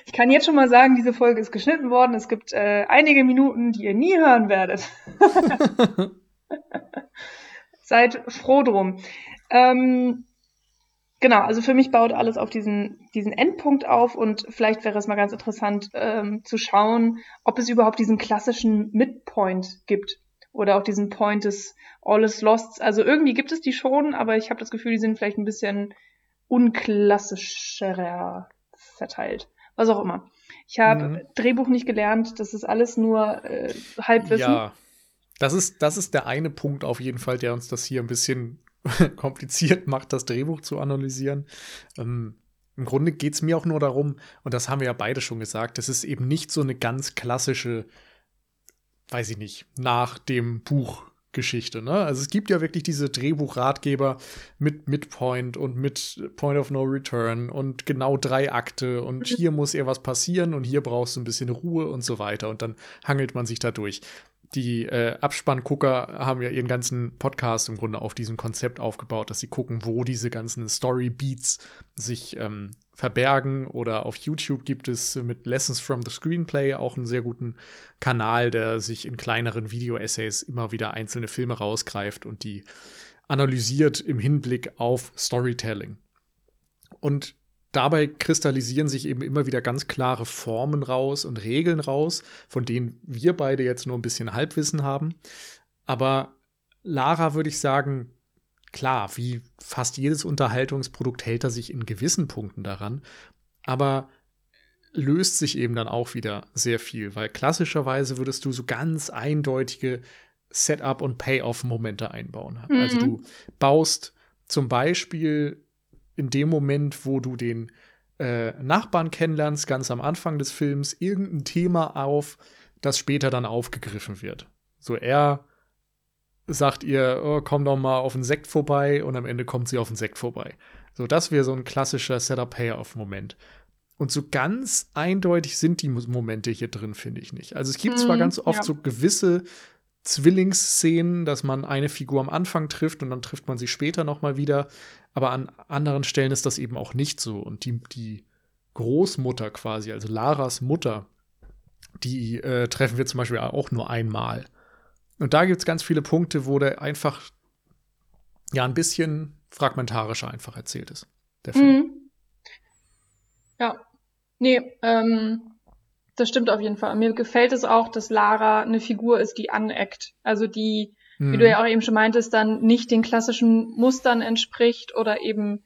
Ich kann jetzt schon mal sagen, diese Folge ist geschnitten worden. Es gibt äh, einige Minuten, die ihr nie hören werdet. Seid froh drum. Ähm, Genau, also für mich baut alles auf diesen, diesen Endpunkt auf und vielleicht wäre es mal ganz interessant ähm, zu schauen, ob es überhaupt diesen klassischen Midpoint gibt oder auch diesen Point des All is Lost. Also irgendwie gibt es die schon, aber ich habe das Gefühl, die sind vielleicht ein bisschen unklassischerer verteilt. Was auch immer. Ich habe mhm. Drehbuch nicht gelernt, das ist alles nur äh, Halbwissen. Ja, das ist, das ist der eine Punkt auf jeden Fall, der uns das hier ein bisschen kompliziert macht, das Drehbuch zu analysieren. Ähm, Im Grunde geht es mir auch nur darum, und das haben wir ja beide schon gesagt, es ist eben nicht so eine ganz klassische, weiß ich nicht, nach dem Buch Geschichte. Ne? Also es gibt ja wirklich diese Drehbuchratgeber mit Midpoint und mit Point of No Return und genau drei Akte und mhm. hier muss eher was passieren und hier brauchst du ein bisschen Ruhe und so weiter und dann hangelt man sich da durch die äh, Abspanngucker haben ja ihren ganzen Podcast im Grunde auf diesem Konzept aufgebaut, dass sie gucken, wo diese ganzen Story-Beats sich ähm, verbergen. Oder auf YouTube gibt es mit Lessons from the Screenplay auch einen sehr guten Kanal, der sich in kleineren Video-Essays immer wieder einzelne Filme rausgreift und die analysiert im Hinblick auf Storytelling. Und dabei kristallisieren sich eben immer wieder ganz klare Formen raus und Regeln raus, von denen wir beide jetzt nur ein bisschen Halbwissen haben. Aber Lara würde ich sagen, klar, wie fast jedes Unterhaltungsprodukt hält er sich in gewissen Punkten daran, aber löst sich eben dann auch wieder sehr viel, weil klassischerweise würdest du so ganz eindeutige Setup- und Payoff-Momente einbauen. Mhm. Also du baust zum Beispiel in dem Moment, wo du den äh, Nachbarn kennenlernst, ganz am Anfang des Films, irgendein Thema auf, das später dann aufgegriffen wird. So er sagt ihr, oh, komm doch mal auf den Sekt vorbei und am Ende kommt sie auf den Sekt vorbei. So, das wäre so ein klassischer Setup-Payoff-Moment. Und so ganz eindeutig sind die Momente hier drin, finde ich nicht. Also es gibt hm, zwar mhm, ganz oft ja. so gewisse Zwillingsszenen, dass man eine Figur am Anfang trifft und dann trifft man sie später noch mal wieder. Aber an anderen Stellen ist das eben auch nicht so. Und die, die Großmutter quasi, also Laras Mutter, die äh, treffen wir zum Beispiel auch nur einmal. Und da gibt es ganz viele Punkte, wo der einfach ja ein bisschen fragmentarischer einfach erzählt ist. Der Film. Mhm. Ja. Nee, ähm, das stimmt auf jeden Fall. Mir gefällt es auch, dass Lara eine Figur ist, die aneckt. Also die, mhm. wie du ja auch eben schon meintest, dann nicht den klassischen Mustern entspricht oder eben,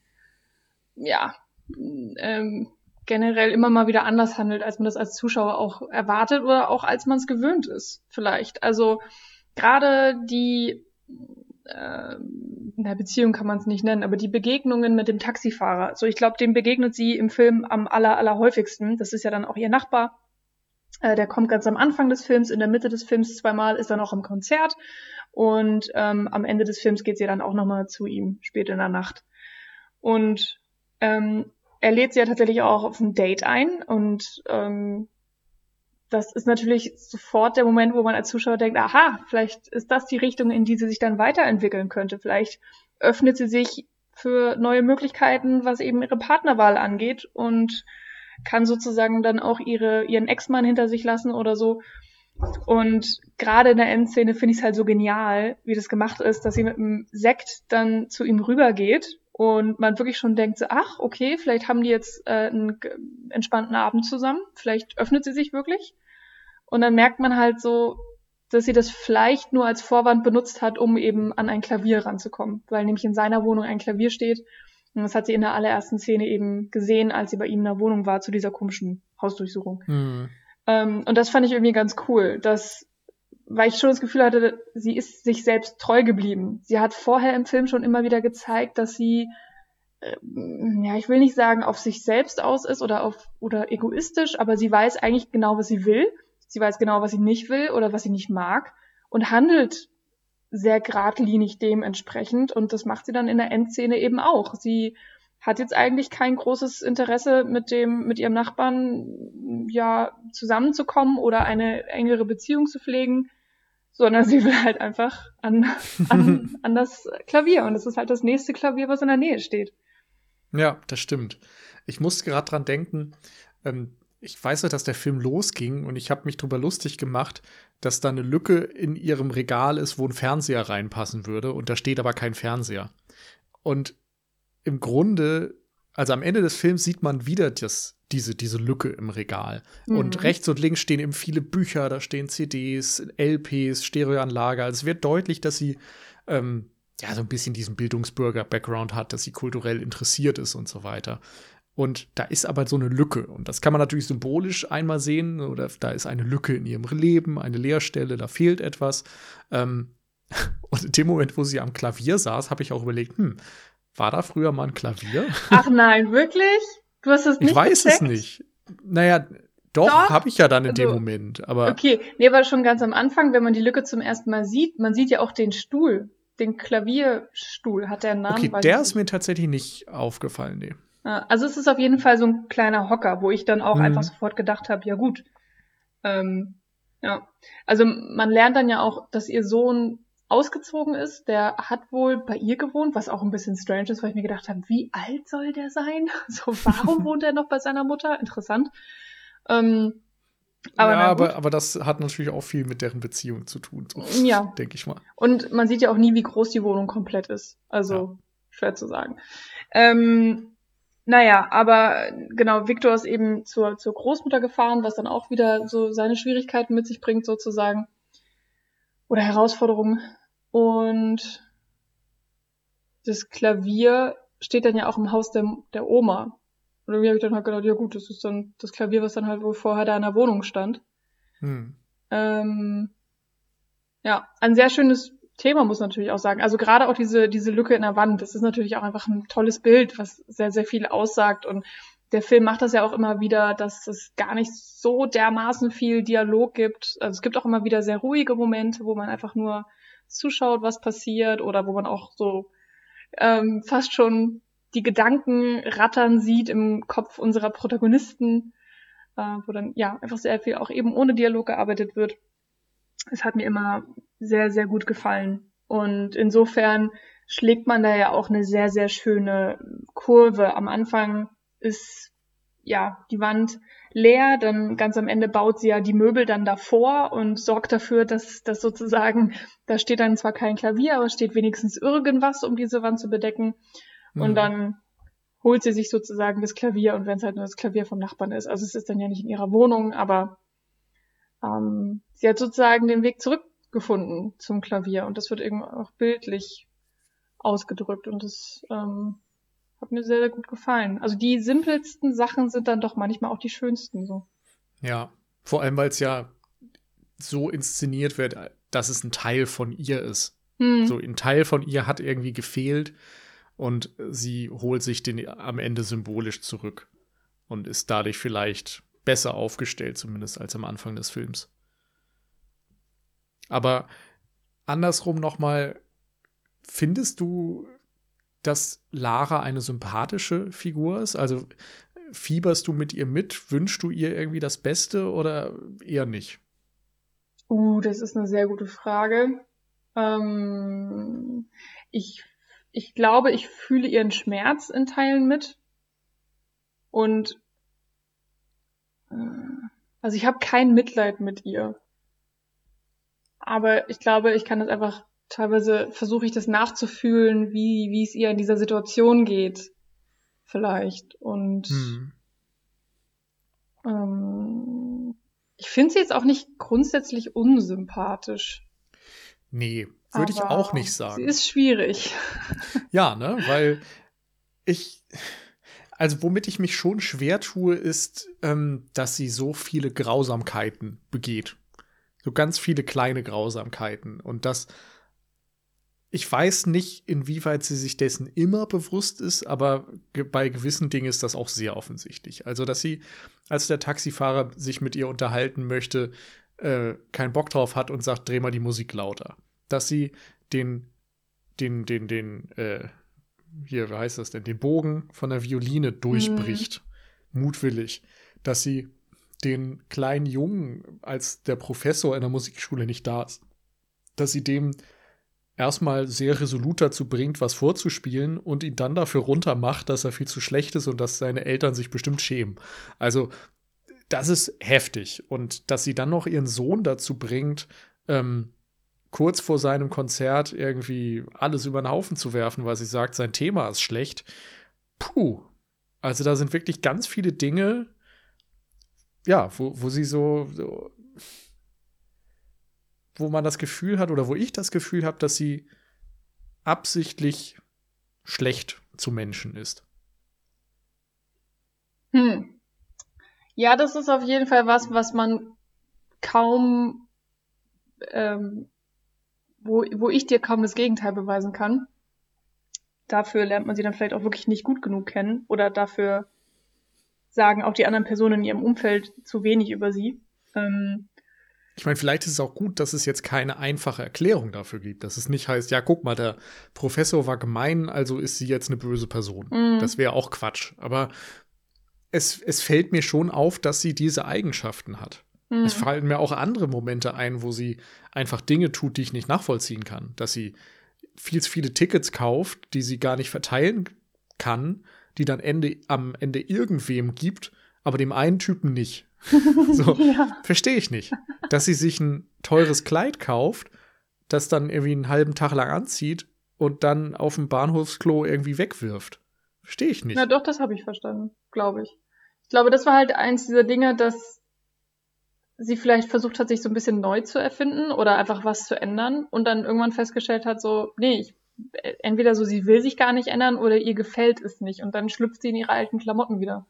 ja, ähm, generell immer mal wieder anders handelt, als man das als Zuschauer auch erwartet oder auch als man es gewöhnt ist, vielleicht. Also gerade die äh, in der Beziehung kann man es nicht nennen, aber die Begegnungen mit dem Taxifahrer. So, ich glaube, dem begegnet sie im Film am aller, aller häufigsten. Das ist ja dann auch ihr Nachbar. Äh, der kommt ganz am Anfang des Films, in der Mitte des Films zweimal, ist dann auch im Konzert und ähm, am Ende des Films geht sie dann auch nochmal zu ihm, spät in der Nacht. Und ähm, er lädt sie ja tatsächlich auch auf ein Date ein und ähm, das ist natürlich sofort der Moment, wo man als Zuschauer denkt, aha, vielleicht ist das die Richtung, in die sie sich dann weiterentwickeln könnte. Vielleicht öffnet sie sich für neue Möglichkeiten, was eben ihre Partnerwahl angeht und kann sozusagen dann auch ihre, ihren Ex-Mann hinter sich lassen oder so. Und gerade in der Endszene finde ich es halt so genial, wie das gemacht ist, dass sie mit einem Sekt dann zu ihm rübergeht und man wirklich schon denkt, so, ach, okay, vielleicht haben die jetzt äh, einen entspannten Abend zusammen, vielleicht öffnet sie sich wirklich. Und dann merkt man halt so, dass sie das vielleicht nur als Vorwand benutzt hat, um eben an ein Klavier ranzukommen, weil nämlich in seiner Wohnung ein Klavier steht und das hat sie in der allerersten Szene eben gesehen, als sie bei ihm in der Wohnung war, zu dieser komischen Hausdurchsuchung. Mhm. Ähm, und das fand ich irgendwie ganz cool, dass weil ich schon das Gefühl hatte, sie ist sich selbst treu geblieben. Sie hat vorher im Film schon immer wieder gezeigt, dass sie, äh, ja, ich will nicht sagen, auf sich selbst aus ist oder auf oder egoistisch, aber sie weiß eigentlich genau, was sie will. Sie weiß genau, was sie nicht will oder was sie nicht mag und handelt sehr geradlinig dementsprechend und das macht sie dann in der Endszene eben auch. Sie hat jetzt eigentlich kein großes Interesse mit dem, mit ihrem Nachbarn, ja, zusammenzukommen oder eine engere Beziehung zu pflegen, sondern sie will halt einfach an, an, an das Klavier und es ist halt das nächste Klavier, was in der Nähe steht. Ja, das stimmt. Ich musste gerade dran denken, ähm, ich weiß ja, dass der Film losging und ich habe mich drüber lustig gemacht, dass da eine Lücke in ihrem Regal ist, wo ein Fernseher reinpassen würde und da steht aber kein Fernseher. Und im Grunde, also am Ende des Films sieht man wieder das, diese, diese Lücke im Regal. Mhm. Und rechts und links stehen eben viele Bücher, da stehen CDs, LPs, Stereoanlage. Also es wird deutlich, dass sie ähm, ja so ein bisschen diesen Bildungsbürger-Background hat, dass sie kulturell interessiert ist und so weiter. Und da ist aber so eine Lücke. Und das kann man natürlich symbolisch einmal sehen. Oder da ist eine Lücke in ihrem Leben, eine Leerstelle, da fehlt etwas. Ähm, und in dem Moment, wo sie am Klavier saß, habe ich auch überlegt, hm, war da früher mal ein Klavier? Ach nein, wirklich? Du hast es nicht Ich weiß gecheckt? es nicht. Naja, doch, doch. habe ich ja dann in also, dem Moment. Aber okay, nee, aber schon ganz am Anfang, wenn man die Lücke zum ersten Mal sieht, man sieht ja auch den Stuhl, den Klavierstuhl. Hat der einen Namen? Okay, der ist mir tatsächlich nicht aufgefallen, nee. Also es ist auf jeden Fall so ein kleiner Hocker, wo ich dann auch mhm. einfach sofort gedacht habe, ja gut. Ähm, ja, also man lernt dann ja auch, dass ihr Sohn ausgezogen ist, der hat wohl bei ihr gewohnt, was auch ein bisschen strange ist, weil ich mir gedacht habe, wie alt soll der sein? So, warum wohnt er noch bei seiner Mutter? Interessant. Ähm, aber, ja, aber, aber das hat natürlich auch viel mit deren Beziehung zu tun, so, ja. denke ich mal. Und man sieht ja auch nie, wie groß die Wohnung komplett ist. Also ja. schwer zu sagen. Ähm, naja, aber genau, Victor ist eben zur, zur Großmutter gefahren, was dann auch wieder so seine Schwierigkeiten mit sich bringt, sozusagen. Oder Herausforderungen. Und das Klavier steht dann ja auch im Haus der, der Oma. Und irgendwie habe ich dann halt gedacht, ja gut, das ist dann das Klavier, was dann halt wohl vorher da in der Wohnung stand. Hm. Ähm, ja, ein sehr schönes Thema, muss natürlich auch sagen. Also gerade auch diese, diese Lücke in der Wand, das ist natürlich auch einfach ein tolles Bild, was sehr, sehr viel aussagt. Und der Film macht das ja auch immer wieder, dass es gar nicht so dermaßen viel Dialog gibt. Also es gibt auch immer wieder sehr ruhige Momente, wo man einfach nur zuschaut, was passiert oder wo man auch so ähm, fast schon die Gedanken rattern sieht im Kopf unserer Protagonisten, äh, wo dann ja einfach sehr viel auch eben ohne Dialog gearbeitet wird. Es hat mir immer sehr, sehr gut gefallen. Und insofern schlägt man da ja auch eine sehr, sehr schöne Kurve. Am Anfang ist ja die Wand leer, dann ganz am Ende baut sie ja die Möbel dann davor und sorgt dafür, dass das sozusagen, da steht dann zwar kein Klavier, aber steht wenigstens irgendwas, um diese Wand zu bedecken. Mhm. Und dann holt sie sich sozusagen das Klavier und wenn es halt nur das Klavier vom Nachbarn ist. Also es ist dann ja nicht in ihrer Wohnung, aber ähm, sie hat sozusagen den Weg zurückgefunden zum Klavier und das wird eben auch bildlich ausgedrückt und das ähm, hat mir sehr, sehr gut gefallen. Also die simpelsten Sachen sind dann doch manchmal auch die schönsten so. Ja, vor allem, weil es ja so inszeniert wird, dass es ein Teil von ihr ist. Hm. So ein Teil von ihr hat irgendwie gefehlt und sie holt sich den am Ende symbolisch zurück und ist dadurch vielleicht besser aufgestellt, zumindest als am Anfang des Films. Aber andersrum nochmal, findest du, dass Lara eine sympathische Figur ist? Also fieberst du mit ihr mit? Wünschst du ihr irgendwie das Beste oder eher nicht? Uh, das ist eine sehr gute Frage. Ähm, ich, ich glaube, ich fühle ihren Schmerz in Teilen mit. Und also ich habe kein Mitleid mit ihr. Aber ich glaube, ich kann das einfach teilweise versuche ich das nachzufühlen, wie wie es ihr in dieser Situation geht, vielleicht. Und hm. ähm, ich finde sie jetzt auch nicht grundsätzlich unsympathisch. Nee, würde ich auch nicht sagen. Sie ist schwierig. Ja, ne, weil ich also womit ich mich schon schwer tue, ist, ähm, dass sie so viele Grausamkeiten begeht. So ganz viele kleine Grausamkeiten. Und das, ich weiß nicht, inwieweit sie sich dessen immer bewusst ist, aber bei gewissen Dingen ist das auch sehr offensichtlich. Also, dass sie, als der Taxifahrer sich mit ihr unterhalten möchte, äh, keinen Bock drauf hat und sagt, dreh mal die Musik lauter. Dass sie den, den, den, den, äh, hier, wie heißt das denn, den Bogen von der Violine durchbricht. Mhm. Mutwillig. Dass sie den kleinen Jungen, als der Professor in der Musikschule nicht da ist, dass sie dem erstmal sehr resolut dazu bringt, was vorzuspielen und ihn dann dafür runtermacht, dass er viel zu schlecht ist und dass seine Eltern sich bestimmt schämen. Also, das ist heftig. Und dass sie dann noch ihren Sohn dazu bringt, ähm, kurz vor seinem Konzert irgendwie alles über den Haufen zu werfen, weil sie sagt, sein Thema ist schlecht. Puh. Also da sind wirklich ganz viele Dinge, ja, wo, wo sie so, so wo man das Gefühl hat oder wo ich das Gefühl habe, dass sie absichtlich schlecht zu Menschen ist. Hm. Ja, das ist auf jeden Fall was, was man kaum, ähm, wo, wo ich dir kaum das Gegenteil beweisen kann. Dafür lernt man sie dann vielleicht auch wirklich nicht gut genug kennen oder dafür sagen auch die anderen Personen in ihrem Umfeld zu wenig über sie. Ähm, ich meine, vielleicht ist es auch gut, dass es jetzt keine einfache Erklärung dafür gibt. Dass es nicht heißt, ja, guck mal, der Professor war gemein, also ist sie jetzt eine böse Person. Mhm. Das wäre auch Quatsch. Aber es, es fällt mir schon auf, dass sie diese Eigenschaften hat. Mhm. Es fallen mir auch andere Momente ein, wo sie einfach Dinge tut, die ich nicht nachvollziehen kann. Dass sie viel zu viele Tickets kauft, die sie gar nicht verteilen kann, die dann Ende, am Ende irgendwem gibt, aber dem einen Typen nicht. so, ja. verstehe ich nicht. Dass sie sich ein teures Kleid kauft, das dann irgendwie einen halben Tag lang anzieht und dann auf dem Bahnhofsklo irgendwie wegwirft. Verstehe ich nicht. Na doch, das habe ich verstanden, glaube ich. Ich glaube, das war halt eins dieser Dinge, dass sie vielleicht versucht hat, sich so ein bisschen neu zu erfinden oder einfach was zu ändern und dann irgendwann festgestellt hat, so, nee, ich, entweder so, sie will sich gar nicht ändern oder ihr gefällt es nicht und dann schlüpft sie in ihre alten Klamotten wieder.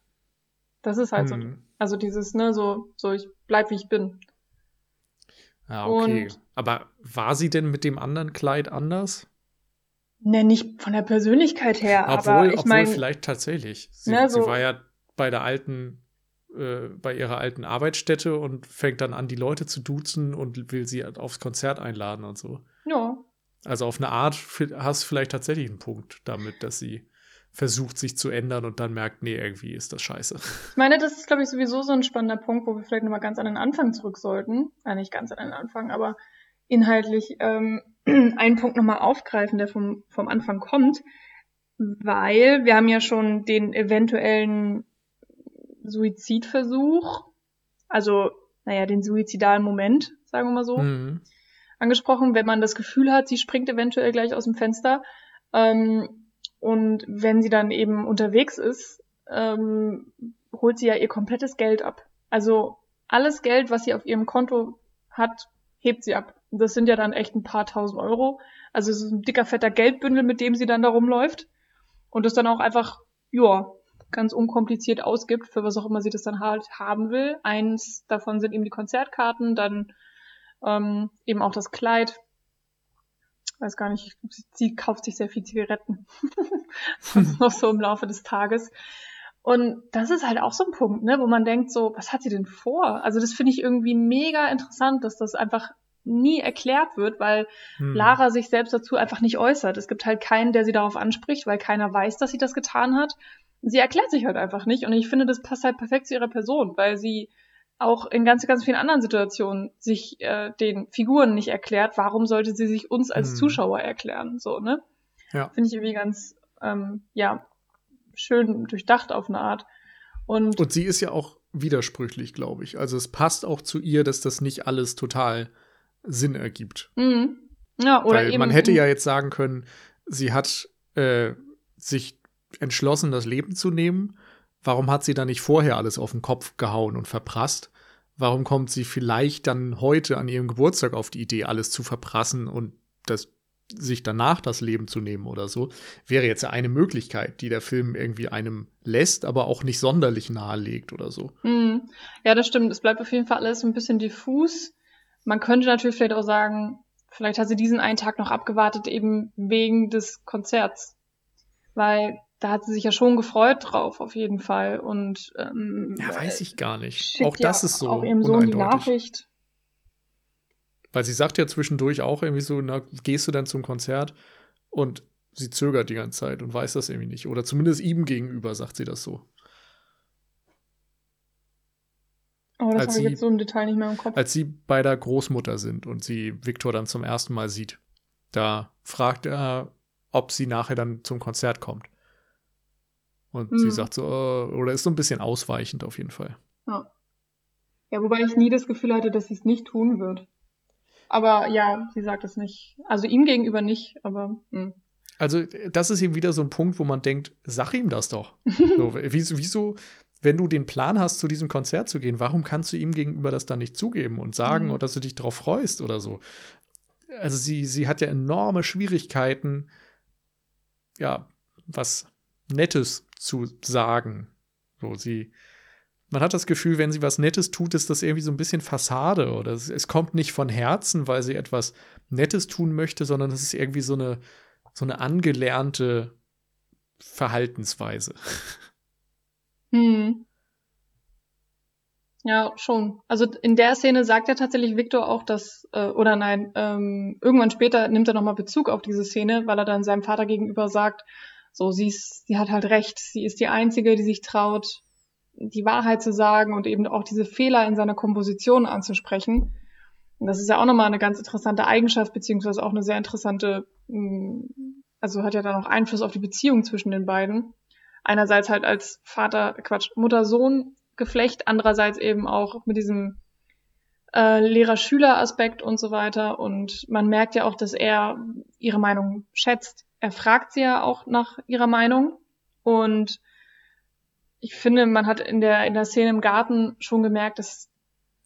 Das ist halt hm. so. Also dieses, ne, so, so ich bleib wie ich bin. Ja, okay. Und, Aber war sie denn mit dem anderen Kleid anders? Ne, nicht von der Persönlichkeit her, obwohl, aber ich meine. vielleicht tatsächlich. Sie, ne, so, sie war ja bei der alten, äh, bei ihrer alten Arbeitsstätte und fängt dann an, die Leute zu duzen und will sie aufs Konzert einladen und so. Ja. Also auf eine Art hast du vielleicht tatsächlich einen Punkt damit, dass sie versucht, sich zu ändern und dann merkt, nee, irgendwie ist das scheiße. Ich meine, das ist, glaube ich, sowieso so ein spannender Punkt, wo wir vielleicht nochmal ganz an den Anfang zurück sollten. Äh, nicht ganz an den Anfang, aber inhaltlich ähm, einen Punkt nochmal aufgreifen, der vom, vom Anfang kommt. Weil wir haben ja schon den eventuellen Suizidversuch, also, naja, den suizidalen Moment, sagen wir mal so, mhm. angesprochen, wenn man das Gefühl hat, sie springt eventuell gleich aus dem Fenster. Ähm, und wenn sie dann eben unterwegs ist, ähm, holt sie ja ihr komplettes Geld ab. Also alles Geld, was sie auf ihrem Konto hat, hebt sie ab. Das sind ja dann echt ein paar tausend Euro. Also es ist ein dicker, fetter Geldbündel, mit dem sie dann da rumläuft. Und das dann auch einfach, ja, ganz unkompliziert ausgibt, für was auch immer sie das dann halt haben will. Eins davon sind eben die Konzertkarten, dann ähm, eben auch das Kleid, weiß gar nicht, sie kauft sich sehr viel Zigaretten. noch so im Laufe des Tages. Und das ist halt auch so ein Punkt, ne, wo man denkt so, was hat sie denn vor? Also das finde ich irgendwie mega interessant, dass das einfach nie erklärt wird, weil hm. Lara sich selbst dazu einfach nicht äußert. Es gibt halt keinen, der sie darauf anspricht, weil keiner weiß, dass sie das getan hat. Sie erklärt sich halt einfach nicht und ich finde, das passt halt perfekt zu ihrer Person, weil sie auch in ganz, ganz vielen anderen Situationen sich äh, den Figuren nicht erklärt, warum sollte sie sich uns als hm. Zuschauer erklären? So, ne? Ja. Finde ich irgendwie ganz, ähm, ja, schön durchdacht auf eine Art. Und, Und sie ist ja auch widersprüchlich, glaube ich. Also es passt auch zu ihr, dass das nicht alles total Sinn ergibt. Mhm. Ja, oder Weil eben, man hätte ja jetzt sagen können, sie hat äh, sich entschlossen, das Leben zu nehmen Warum hat sie dann nicht vorher alles auf den Kopf gehauen und verprasst? Warum kommt sie vielleicht dann heute an ihrem Geburtstag auf die Idee, alles zu verprassen und das, sich danach das Leben zu nehmen oder so? Wäre jetzt eine Möglichkeit, die der Film irgendwie einem lässt, aber auch nicht sonderlich nahelegt oder so. Mhm. Ja, das stimmt. Es bleibt auf jeden Fall alles ein bisschen diffus. Man könnte natürlich vielleicht auch sagen, vielleicht hat sie diesen einen Tag noch abgewartet, eben wegen des Konzerts. Weil da hat sie sich ja schon gefreut drauf, auf jeden Fall. Und ähm, ja, weiß ich gar nicht. Auch das ist so. Auch ihrem Sohn die Nachricht. Weil sie sagt ja zwischendurch auch irgendwie so, na, gehst du dann zum Konzert? Und sie zögert die ganze Zeit und weiß das irgendwie nicht. Oder zumindest ihm gegenüber sagt sie das so. Oh, das habe ich jetzt so im Detail nicht mehr im Kopf. Als sie bei der Großmutter sind und sie Viktor dann zum ersten Mal sieht, da fragt er, ob sie nachher dann zum Konzert kommt. Und mhm. sie sagt so, äh, oder ist so ein bisschen ausweichend auf jeden Fall. Ja. ja, wobei ich nie das Gefühl hatte, dass sie es nicht tun wird. Aber ja, sie sagt es nicht. Also ihm gegenüber nicht, aber. Mh. Hm. Also, das ist eben wieder so ein Punkt, wo man denkt, sag ihm das doch. so, wieso, wieso, wenn du den Plan hast, zu diesem Konzert zu gehen, warum kannst du ihm gegenüber das dann nicht zugeben und sagen, mhm. oder dass du dich darauf freust oder so? Also, sie, sie hat ja enorme Schwierigkeiten, ja, was Nettes zu sagen. So, sie, man hat das Gefühl, wenn sie was Nettes tut, ist das irgendwie so ein bisschen Fassade oder es, es kommt nicht von Herzen, weil sie etwas Nettes tun möchte, sondern es ist irgendwie so eine, so eine angelernte Verhaltensweise. Hm. Ja, schon. Also in der Szene sagt ja tatsächlich Victor auch, dass, äh, oder nein, ähm, irgendwann später nimmt er nochmal Bezug auf diese Szene, weil er dann seinem Vater gegenüber sagt, so, sie ist, sie hat halt recht, sie ist die Einzige, die sich traut, die Wahrheit zu sagen und eben auch diese Fehler in seiner Komposition anzusprechen. Und das ist ja auch nochmal eine ganz interessante Eigenschaft, beziehungsweise auch eine sehr interessante, hm, also hat ja dann auch Einfluss auf die Beziehung zwischen den beiden. Einerseits halt als Vater, Quatsch, Mutter-Sohn-Geflecht, andererseits eben auch mit diesem äh, Lehrer-Schüler-Aspekt und so weiter. Und man merkt ja auch, dass er ihre Meinung schätzt. Er fragt sie ja auch nach ihrer Meinung und ich finde, man hat in der, in der Szene im Garten schon gemerkt, dass,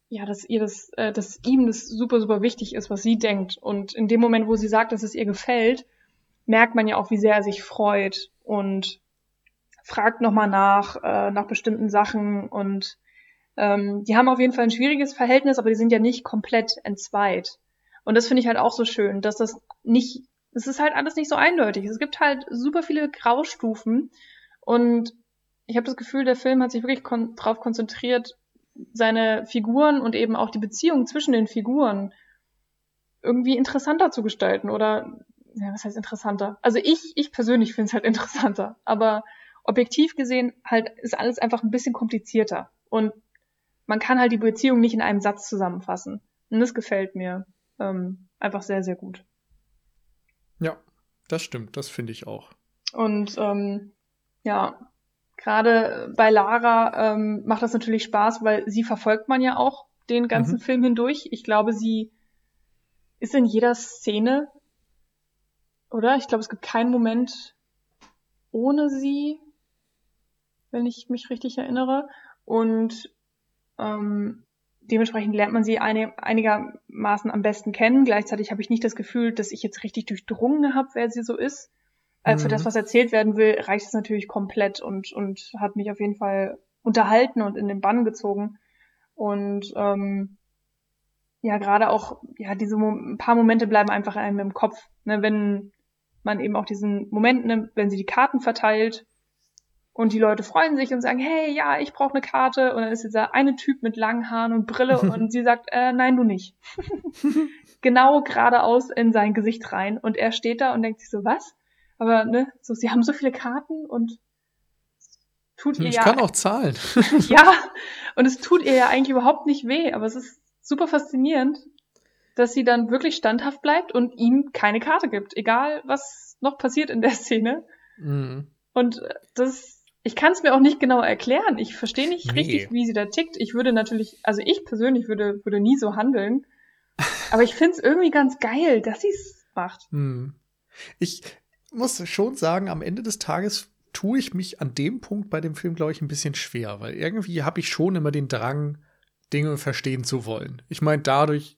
ja, dass ihr das, äh, dass ihm das super, super wichtig ist, was sie denkt. Und in dem Moment, wo sie sagt, dass es ihr gefällt, merkt man ja auch, wie sehr er sich freut und fragt nochmal nach, äh, nach bestimmten Sachen und ähm, die haben auf jeden Fall ein schwieriges Verhältnis, aber die sind ja nicht komplett entzweit. Und das finde ich halt auch so schön, dass das nicht, es ist halt alles nicht so eindeutig. Es gibt halt super viele Graustufen und ich habe das Gefühl, der Film hat sich wirklich kon darauf konzentriert, seine Figuren und eben auch die Beziehung zwischen den Figuren irgendwie interessanter zu gestalten oder ja, was heißt interessanter? Also ich, ich persönlich finde es halt interessanter, aber objektiv gesehen halt ist alles einfach ein bisschen komplizierter und man kann halt die Beziehung nicht in einem Satz zusammenfassen. Und das gefällt mir ähm, einfach sehr, sehr gut. Ja, das stimmt, das finde ich auch. Und ähm, ja, Gerade bei Lara ähm, macht das natürlich Spaß, weil sie verfolgt man ja auch den ganzen mhm. Film hindurch. Ich glaube, sie ist in jeder Szene, oder? Ich glaube, es gibt keinen Moment ohne sie, wenn ich mich richtig erinnere. Und ähm, dementsprechend lernt man sie eine, einigermaßen am besten kennen. Gleichzeitig habe ich nicht das Gefühl, dass ich jetzt richtig durchdrungen habe, wer sie so ist. Äh, für das, mhm. was erzählt werden will, reicht es natürlich komplett und, und hat mich auf jeden Fall unterhalten und in den Bann gezogen. Und ähm, ja, gerade auch, ja, diese Mo ein paar Momente bleiben einfach einem im Kopf. Ne, wenn man eben auch diesen Moment nimmt, wenn sie die Karten verteilt und die Leute freuen sich und sagen, hey, ja, ich brauche eine Karte. Und dann ist dieser eine Typ mit langen Haaren und Brille und sie sagt, äh, nein, du nicht. genau geradeaus in sein Gesicht rein. Und er steht da und denkt sich so, was? Aber ne, so, sie haben so viele Karten und tut ihr ich ja. Ich kann auch zahlen. ja, und es tut ihr ja eigentlich überhaupt nicht weh, aber es ist super faszinierend, dass sie dann wirklich standhaft bleibt und ihm keine Karte gibt, egal was noch passiert in der Szene. Mhm. Und das, ich kann es mir auch nicht genau erklären. Ich verstehe nicht nee. richtig, wie sie da tickt. Ich würde natürlich, also ich persönlich würde, würde nie so handeln. Aber ich finde es irgendwie ganz geil, dass sie es macht. Mhm. Ich, muss schon sagen, am Ende des Tages tue ich mich an dem Punkt bei dem Film, glaube ich, ein bisschen schwer, weil irgendwie habe ich schon immer den Drang, Dinge verstehen zu wollen. Ich meine, dadurch,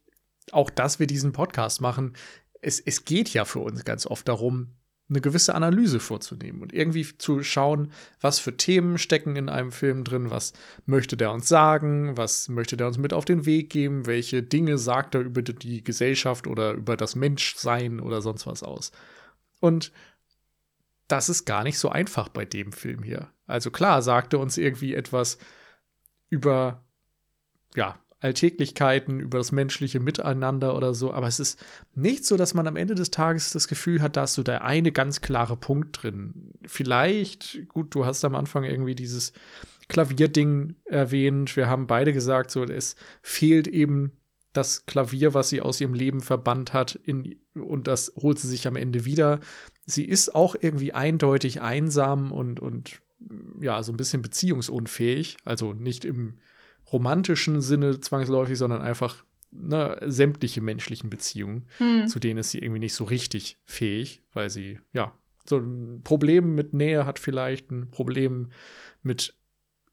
auch dass wir diesen Podcast machen, es, es geht ja für uns ganz oft darum, eine gewisse Analyse vorzunehmen und irgendwie zu schauen, was für Themen stecken in einem Film drin, was möchte der uns sagen, was möchte der uns mit auf den Weg geben, welche Dinge sagt er über die Gesellschaft oder über das Menschsein oder sonst was aus. Und das ist gar nicht so einfach bei dem Film hier. Also klar, sagt er uns irgendwie etwas über, ja, Alltäglichkeiten, über das menschliche Miteinander oder so. Aber es ist nicht so, dass man am Ende des Tages das Gefühl hat, da hast du da eine ganz klare Punkt drin. Vielleicht, gut, du hast am Anfang irgendwie dieses Klavierding erwähnt. Wir haben beide gesagt, so, es fehlt eben das Klavier, was sie aus ihrem Leben verbannt hat, in, und das holt sie sich am Ende wieder. Sie ist auch irgendwie eindeutig einsam und, und ja, so ein bisschen beziehungsunfähig. Also nicht im romantischen Sinne zwangsläufig, sondern einfach ne, sämtliche menschlichen Beziehungen, hm. zu denen ist sie irgendwie nicht so richtig fähig, weil sie, ja, so ein Problem mit Nähe hat vielleicht, ein Problem mit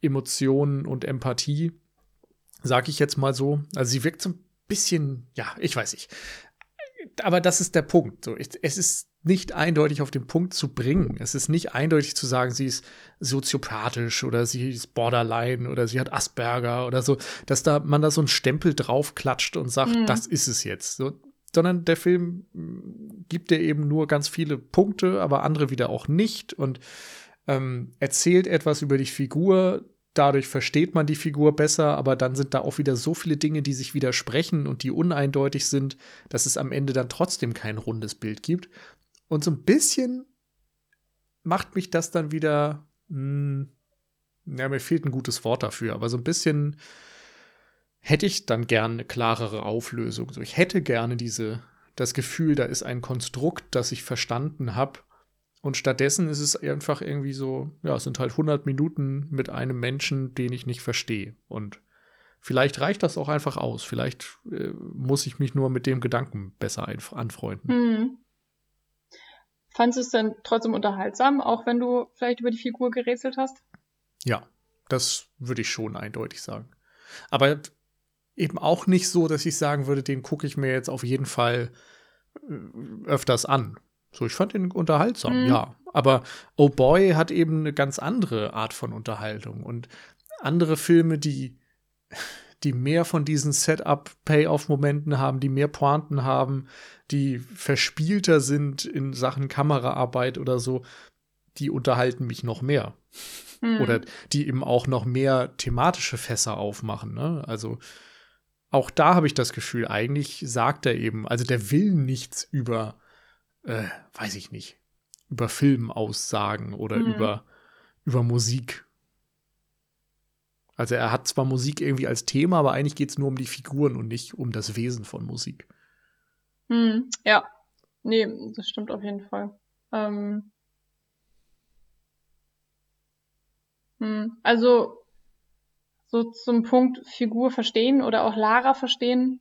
Emotionen und Empathie, sag ich jetzt mal so. Also sie wirkt so ein bisschen, ja, ich weiß nicht. Aber das ist der Punkt. So, es ist nicht eindeutig auf den Punkt zu bringen. Es ist nicht eindeutig zu sagen, sie ist soziopathisch oder sie ist Borderline oder sie hat Asperger oder so, dass da man da so einen Stempel draufklatscht und sagt, mhm. das ist es jetzt. So, sondern der Film mm, gibt dir eben nur ganz viele Punkte, aber andere wieder auch nicht und ähm, erzählt etwas über die Figur. Dadurch versteht man die Figur besser, aber dann sind da auch wieder so viele Dinge, die sich widersprechen und die uneindeutig sind, dass es am Ende dann trotzdem kein rundes Bild gibt. Und so ein bisschen macht mich das dann wieder, mh, hm, ja, mir fehlt ein gutes Wort dafür, aber so ein bisschen hätte ich dann gerne eine klarere Auflösung. So, ich hätte gerne diese, das Gefühl, da ist ein Konstrukt, das ich verstanden habe. Und stattdessen ist es einfach irgendwie so, ja, es sind halt 100 Minuten mit einem Menschen, den ich nicht verstehe. Und vielleicht reicht das auch einfach aus. Vielleicht äh, muss ich mich nur mit dem Gedanken besser anfreunden. Mhm. Fandest du es denn trotzdem unterhaltsam, auch wenn du vielleicht über die Figur gerätselt hast? Ja, das würde ich schon eindeutig sagen. Aber eben auch nicht so, dass ich sagen würde, den gucke ich mir jetzt auf jeden Fall äh, öfters an. So, ich fand ihn unterhaltsam, mhm. ja. Aber Oh Boy hat eben eine ganz andere Art von Unterhaltung und andere Filme, die die mehr von diesen Setup-Payoff-Momenten haben, die mehr Pointen haben, die verspielter sind in Sachen Kameraarbeit oder so, die unterhalten mich noch mehr. Mhm. Oder die eben auch noch mehr thematische Fässer aufmachen. Ne? Also auch da habe ich das Gefühl, eigentlich sagt er eben, also der will nichts über, äh, weiß ich nicht, über Film aussagen oder mhm. über, über Musik also er hat zwar Musik irgendwie als Thema, aber eigentlich geht es nur um die Figuren und nicht um das Wesen von Musik. Hm, ja, nee, das stimmt auf jeden Fall. Ähm, hm, also so zum Punkt Figur verstehen oder auch Lara verstehen.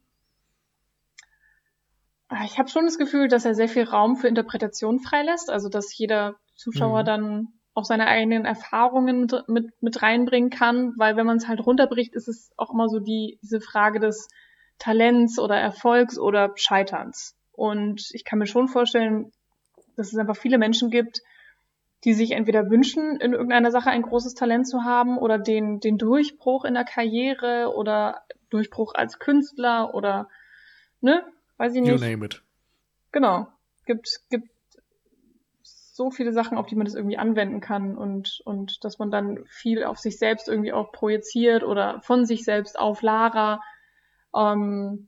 Ah, ich habe schon das Gefühl, dass er sehr viel Raum für Interpretation freilässt, also dass jeder Zuschauer mhm. dann auch seine eigenen Erfahrungen mit, mit reinbringen kann, weil wenn man es halt runterbricht, ist es auch immer so die, diese Frage des Talents oder Erfolgs oder Scheiterns. Und ich kann mir schon vorstellen, dass es einfach viele Menschen gibt, die sich entweder wünschen, in irgendeiner Sache ein großes Talent zu haben oder den, den Durchbruch in der Karriere oder Durchbruch als Künstler oder, ne, weiß ich nicht. You name it. Genau. Gibt, gibt so viele Sachen, auf die man das irgendwie anwenden kann und, und dass man dann viel auf sich selbst irgendwie auch projiziert oder von sich selbst auf Lara. Ähm,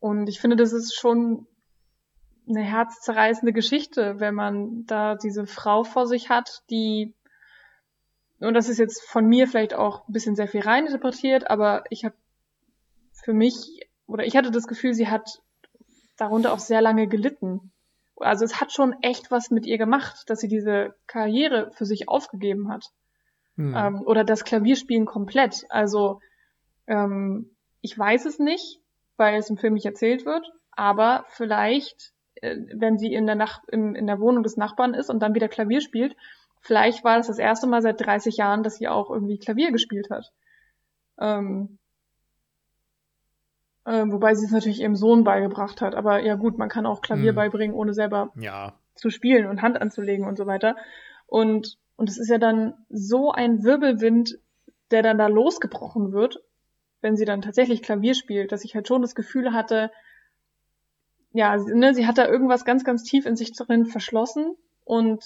und ich finde, das ist schon eine herzzerreißende Geschichte, wenn man da diese Frau vor sich hat, die, und das ist jetzt von mir vielleicht auch ein bisschen sehr viel rein interpretiert, aber ich habe für mich, oder ich hatte das Gefühl, sie hat darunter auch sehr lange gelitten also es hat schon echt was mit ihr gemacht, dass sie diese Karriere für sich aufgegeben hat. Hm. Ähm, oder das Klavierspielen komplett. Also ähm, ich weiß es nicht, weil es im Film nicht erzählt wird, aber vielleicht, äh, wenn sie in der, Nach in, in der Wohnung des Nachbarn ist und dann wieder Klavier spielt, vielleicht war das das erste Mal seit 30 Jahren, dass sie auch irgendwie Klavier gespielt hat. Ähm, äh, wobei sie es natürlich ihrem Sohn beigebracht hat. Aber ja gut, man kann auch Klavier hm. beibringen, ohne selber ja. zu spielen und Hand anzulegen und so weiter. Und, und es ist ja dann so ein Wirbelwind, der dann da losgebrochen wird, wenn sie dann tatsächlich Klavier spielt, dass ich halt schon das Gefühl hatte, ja, ne, sie hat da irgendwas ganz, ganz tief in sich drin verschlossen und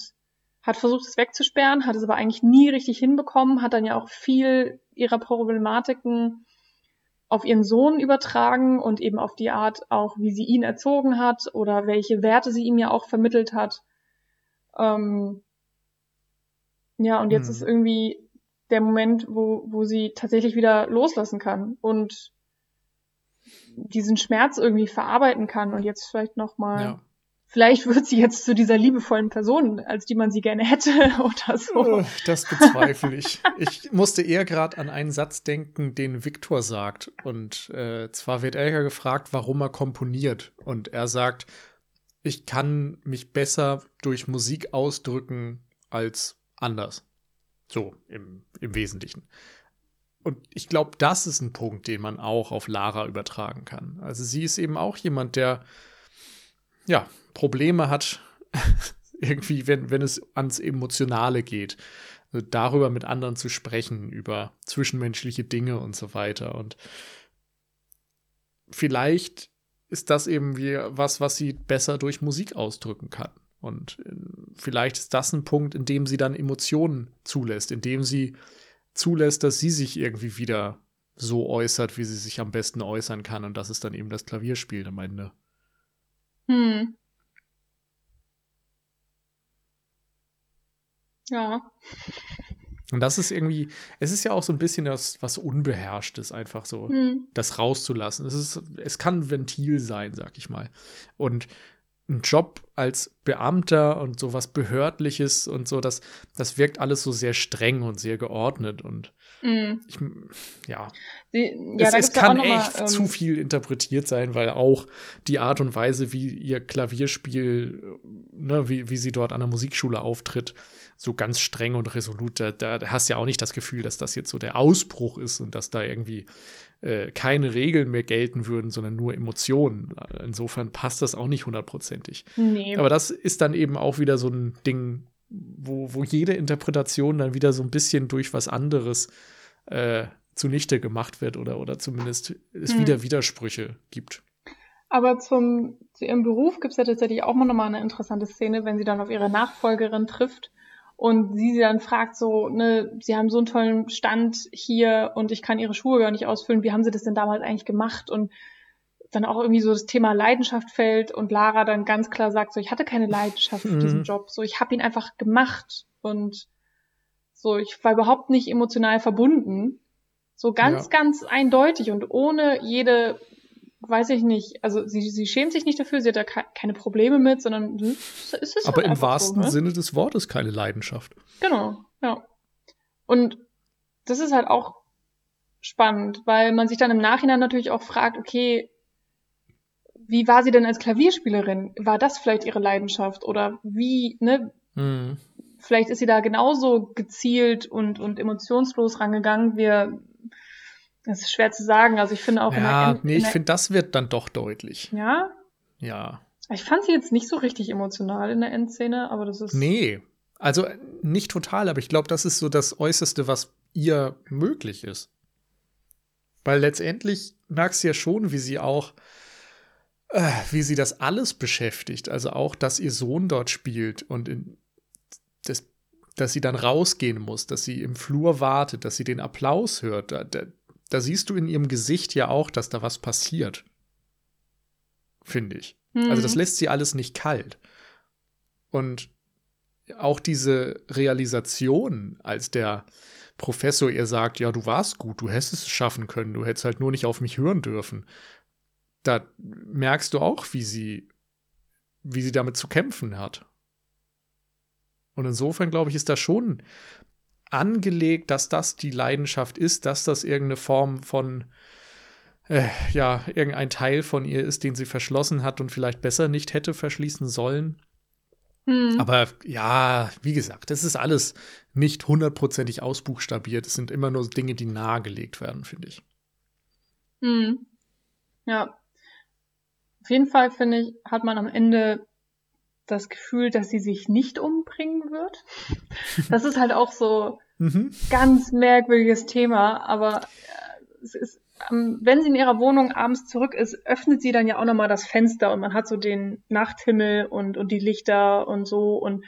hat versucht, es wegzusperren, hat es aber eigentlich nie richtig hinbekommen, hat dann ja auch viel ihrer Problematiken auf ihren Sohn übertragen und eben auf die Art auch, wie sie ihn erzogen hat oder welche Werte sie ihm ja auch vermittelt hat. Ähm, ja, und jetzt hm. ist irgendwie der Moment, wo, wo sie tatsächlich wieder loslassen kann und diesen Schmerz irgendwie verarbeiten kann und jetzt vielleicht nochmal, ja. Vielleicht wird sie jetzt zu dieser liebevollen Person, als die man sie gerne hätte oder so. Äh, das bezweifle ich. ich musste eher gerade an einen Satz denken, den Viktor sagt. Und äh, zwar wird ja gefragt, warum er komponiert. Und er sagt, ich kann mich besser durch Musik ausdrücken als anders. So im, im Wesentlichen. Und ich glaube, das ist ein Punkt, den man auch auf Lara übertragen kann. Also sie ist eben auch jemand, der ja Probleme hat, irgendwie, wenn, wenn es ans Emotionale geht. Also darüber mit anderen zu sprechen, über zwischenmenschliche Dinge und so weiter. Und vielleicht ist das eben wie was, was sie besser durch Musik ausdrücken kann. Und äh, vielleicht ist das ein Punkt, in dem sie dann Emotionen zulässt, in dem sie zulässt, dass sie sich irgendwie wieder so äußert, wie sie sich am besten äußern kann. Und das ist dann eben das Klavierspiel am Ende. Hm. Ja. Und das ist irgendwie, es ist ja auch so ein bisschen das, was Unbeherrschtes, einfach so, hm. das rauszulassen. Es, ist, es kann Ventil sein, sag ich mal. Und ein Job als Beamter und so was Behördliches und so, das, das wirkt alles so sehr streng und sehr geordnet und mm. ich, ja. Die, ja, es, es kann echt mal, ähm, zu viel interpretiert sein, weil auch die Art und Weise, wie ihr Klavierspiel, ne, wie, wie sie dort an der Musikschule auftritt, so ganz streng und resolut, da, da hast du ja auch nicht das Gefühl, dass das jetzt so der Ausbruch ist und dass da irgendwie äh, keine Regeln mehr gelten würden, sondern nur Emotionen. Insofern passt das auch nicht hundertprozentig. Nee. Aber das ist dann eben auch wieder so ein Ding, wo, wo jede Interpretation dann wieder so ein bisschen durch was anderes äh, zunichte gemacht wird oder, oder zumindest es hm. wieder Widersprüche gibt. Aber zum, zu ihrem Beruf gibt es ja tatsächlich auch mal nochmal eine interessante Szene, wenn sie dann auf ihre Nachfolgerin trifft und sie sie dann fragt so, ne, sie haben so einen tollen Stand hier und ich kann ihre Schuhe gar nicht ausfüllen, wie haben sie das denn damals eigentlich gemacht? Und dann auch irgendwie so das Thema Leidenschaft fällt und Lara dann ganz klar sagt, so ich hatte keine Leidenschaft für diesen mhm. Job, so ich habe ihn einfach gemacht und so ich war überhaupt nicht emotional verbunden, so ganz ja. ganz eindeutig und ohne jede weiß ich nicht, also sie, sie schämt sich nicht dafür, sie hat da keine Probleme mit, sondern es ist Aber halt im wahrsten so, ne? Sinne des Wortes keine Leidenschaft. Genau, ja. Und das ist halt auch spannend, weil man sich dann im Nachhinein natürlich auch fragt, okay, wie war sie denn als Klavierspielerin? War das vielleicht ihre Leidenschaft? Oder wie, ne? Hm. Vielleicht ist sie da genauso gezielt und, und emotionslos rangegangen. Wir das ist schwer zu sagen. Also ich finde auch. Ja, in nee, ich finde, das wird dann doch deutlich. Ja? Ja. Ich fand sie jetzt nicht so richtig emotional in der Endszene, aber das ist. Nee. Also nicht total, aber ich glaube, das ist so das Äußerste, was ihr möglich ist. Weil letztendlich merkst du ja schon, wie sie auch, äh, wie sie das alles beschäftigt. Also auch, dass ihr Sohn dort spielt und in, das, dass sie dann rausgehen muss, dass sie im Flur wartet, dass sie den Applaus hört. Da, da, da siehst du in ihrem Gesicht ja auch, dass da was passiert. Finde ich. Mhm. Also das lässt sie alles nicht kalt. Und auch diese Realisation, als der Professor ihr sagt, ja, du warst gut, du hättest es schaffen können, du hättest halt nur nicht auf mich hören dürfen. Da merkst du auch, wie sie, wie sie damit zu kämpfen hat. Und insofern, glaube ich, ist da schon angelegt, dass das die Leidenschaft ist, dass das irgendeine Form von, äh, ja, irgendein Teil von ihr ist, den sie verschlossen hat und vielleicht besser nicht hätte verschließen sollen. Hm. Aber ja, wie gesagt, das ist alles nicht hundertprozentig ausbuchstabiert. Es sind immer nur Dinge, die nahegelegt werden, finde ich. Hm. Ja. Auf jeden Fall, finde ich, hat man am Ende das Gefühl, dass sie sich nicht umbringen wird. Das ist halt auch so mhm. ganz merkwürdiges Thema, aber äh, es ist, ähm, wenn sie in ihrer Wohnung abends zurück ist, öffnet sie dann ja auch nochmal das Fenster und man hat so den Nachthimmel und, und die Lichter und so und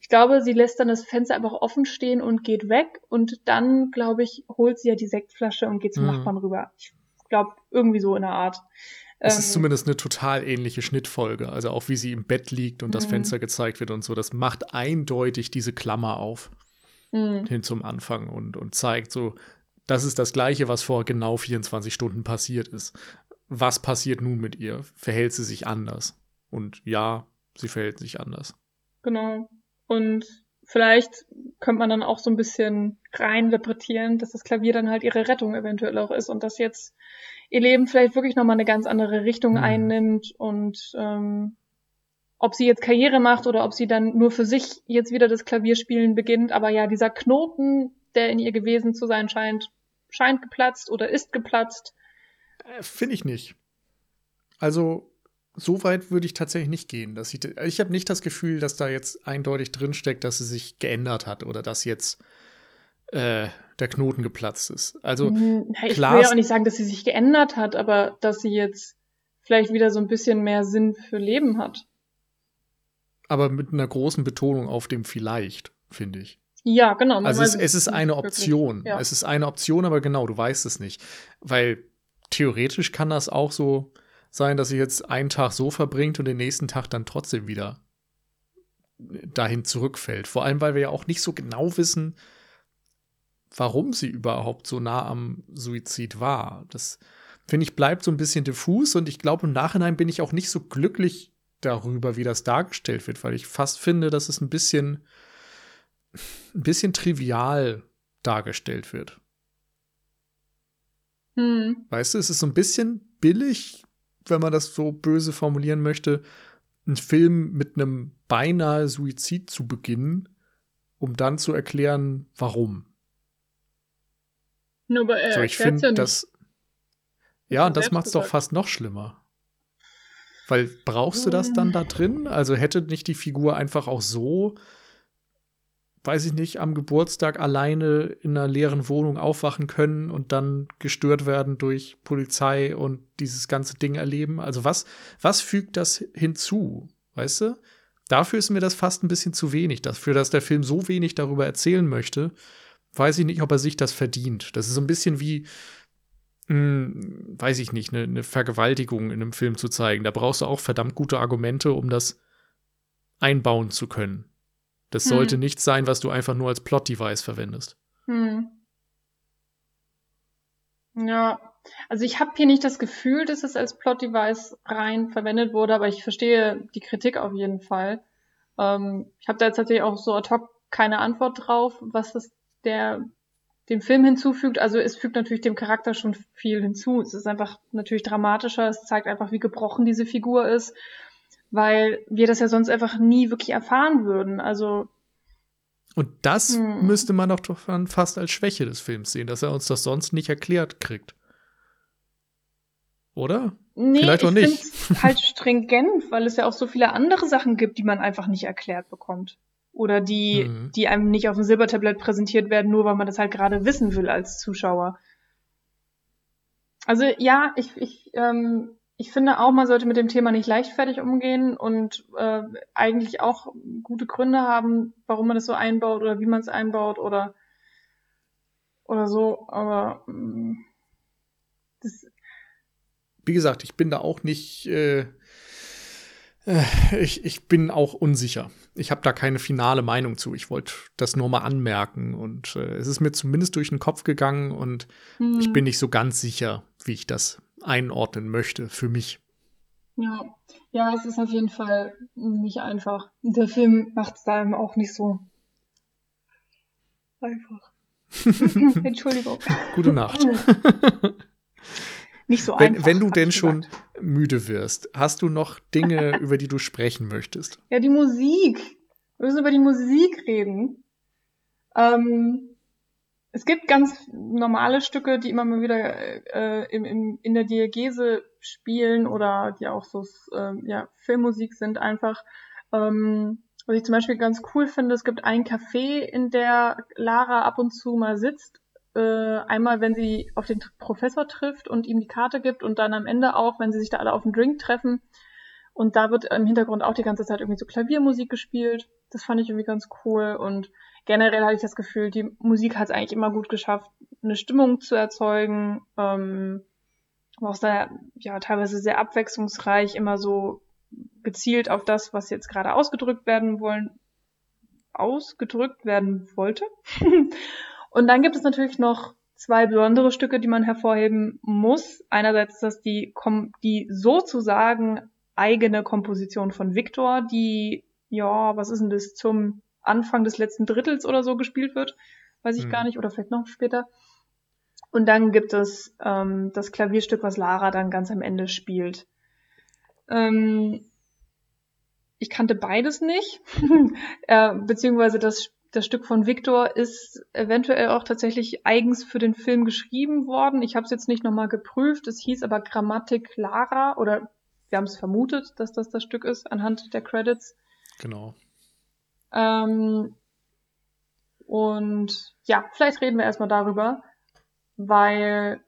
ich glaube, sie lässt dann das Fenster einfach offen stehen und geht weg und dann, glaube ich, holt sie ja die Sektflasche und geht zum mhm. Nachbarn rüber. Ich glaube, irgendwie so in der Art. Es ähm, ist zumindest eine total ähnliche Schnittfolge. Also auch wie sie im Bett liegt und das mhm. Fenster gezeigt wird und so. Das macht eindeutig diese Klammer auf mhm. hin zum Anfang und, und zeigt so, das ist das Gleiche, was vor genau 24 Stunden passiert ist. Was passiert nun mit ihr? Verhält sie sich anders? Und ja, sie verhält sich anders. Genau. Und vielleicht könnte man dann auch so ein bisschen reinrepretieren, dass das Klavier dann halt ihre Rettung eventuell auch ist und dass jetzt ihr Leben vielleicht wirklich nochmal eine ganz andere Richtung mhm. einnimmt und ähm, ob sie jetzt Karriere macht oder ob sie dann nur für sich jetzt wieder das Klavierspielen beginnt. Aber ja, dieser Knoten, der in ihr gewesen zu sein scheint, scheint geplatzt oder ist geplatzt. Äh, Finde ich nicht. Also, so weit würde ich tatsächlich nicht gehen. Dass ich ich habe nicht das Gefühl, dass da jetzt eindeutig drinsteckt, dass sie sich geändert hat oder dass jetzt äh, der Knoten geplatzt ist. Also hm, ich klar, will ja auch nicht sagen, dass sie sich geändert hat, aber dass sie jetzt vielleicht wieder so ein bisschen mehr Sinn für Leben hat. Aber mit einer großen Betonung auf dem vielleicht, finde ich. Ja, genau. Also es, es ist eine Option. Ja. Es ist eine Option, aber genau, du weißt es nicht. Weil theoretisch kann das auch so sein, dass sie jetzt einen Tag so verbringt und den nächsten Tag dann trotzdem wieder dahin zurückfällt. Vor allem, weil wir ja auch nicht so genau wissen, warum sie überhaupt so nah am Suizid war. Das finde ich bleibt so ein bisschen diffus und ich glaube im Nachhinein bin ich auch nicht so glücklich darüber, wie das dargestellt wird, weil ich fast finde, dass es ein bisschen ein bisschen trivial dargestellt wird. Hm. Weißt du, es ist so ein bisschen billig, wenn man das so böse formulieren möchte, einen Film mit einem beinahe Suizid zu beginnen, um dann zu erklären, warum. Nur aber er so, ich finde ja das. Ja, und das macht es doch fast noch schlimmer. Weil brauchst du das dann da drin? Also hätte nicht die Figur einfach auch so, weiß ich nicht, am Geburtstag alleine in einer leeren Wohnung aufwachen können und dann gestört werden durch Polizei und dieses ganze Ding erleben? Also was, was fügt das hinzu? Weißt du? Dafür ist mir das fast ein bisschen zu wenig. Dafür, dass der Film so wenig darüber erzählen möchte, weiß ich nicht, ob er sich das verdient. Das ist so ein bisschen wie, mh, hm, weiß ich nicht, eine, eine Vergewaltigung in einem Film zu zeigen. Da brauchst du auch verdammt gute Argumente, um das einbauen zu können. Das hm. sollte nichts sein, was du einfach nur als Plot-Device verwendest. Hm. Ja, also ich habe hier nicht das Gefühl, dass es als Plot-Device rein verwendet wurde, aber ich verstehe die Kritik auf jeden Fall. Ähm, ich habe da jetzt tatsächlich auch so ad hoc keine Antwort drauf, was das der dem Film hinzufügt. Also es fügt natürlich dem Charakter schon viel hinzu. Es ist einfach natürlich dramatischer. Es zeigt einfach, wie gebrochen diese Figur ist, weil wir das ja sonst einfach nie wirklich erfahren würden. Also und das hm. müsste man doch fast als Schwäche des Films sehen, dass er uns das sonst nicht erklärt kriegt. Oder? Nee, Vielleicht auch nicht. halt stringent, weil es ja auch so viele andere Sachen gibt, die man einfach nicht erklärt bekommt oder die, mhm. die einem nicht auf dem Silbertablett präsentiert werden, nur weil man das halt gerade wissen will als Zuschauer. Also ja, ich, ich, ähm, ich finde auch, man sollte mit dem Thema nicht leichtfertig umgehen und äh, eigentlich auch gute Gründe haben, warum man es so einbaut oder wie man es einbaut oder oder so. Aber ähm, das wie gesagt, ich bin da auch nicht äh, äh, ich, ich bin auch unsicher. Ich habe da keine finale Meinung zu. Ich wollte das nur mal anmerken. Und äh, es ist mir zumindest durch den Kopf gegangen und hm. ich bin nicht so ganz sicher, wie ich das einordnen möchte für mich. Ja, ja, es ist auf jeden Fall nicht einfach. Der Film macht es da auch nicht so einfach. Entschuldigung. Gute Nacht. nicht so wenn, einfach. Wenn du denn schon müde wirst, hast du noch Dinge, über die du sprechen möchtest? Ja, die Musik. Wir müssen über die Musik reden. Ähm, es gibt ganz normale Stücke, die immer mal wieder äh, im, im, in der Diagese spielen oder die auch so äh, ja, Filmmusik sind einfach. Ähm, was ich zum Beispiel ganz cool finde, es gibt ein Café, in der Lara ab und zu mal sitzt. Äh, einmal, wenn sie auf den Professor trifft und ihm die Karte gibt und dann am Ende auch, wenn sie sich da alle auf einen Drink treffen. Und da wird im Hintergrund auch die ganze Zeit irgendwie so Klaviermusik gespielt. Das fand ich irgendwie ganz cool. Und generell hatte ich das Gefühl, die Musik hat es eigentlich immer gut geschafft, eine Stimmung zu erzeugen. Ähm, auch sehr, ja, teilweise sehr abwechslungsreich, immer so gezielt auf das, was jetzt gerade ausgedrückt werden wollen, ausgedrückt werden wollte. und dann gibt es natürlich noch zwei besondere Stücke, die man hervorheben muss. Einerseits ist das die, die sozusagen eigene Komposition von Victor, die, ja, was ist denn das, zum Anfang des letzten Drittels oder so gespielt wird. Weiß ich hm. gar nicht, oder vielleicht noch später. Und dann gibt es ähm, das Klavierstück, was Lara dann ganz am Ende spielt. Ähm, ich kannte beides nicht, äh, beziehungsweise das, das Stück von Victor ist eventuell auch tatsächlich eigens für den Film geschrieben worden. Ich habe es jetzt nicht nochmal geprüft. Es hieß aber Grammatik Lara oder wir haben es vermutet, dass das das Stück ist anhand der Credits. Genau. Ähm, und ja, vielleicht reden wir erstmal darüber, weil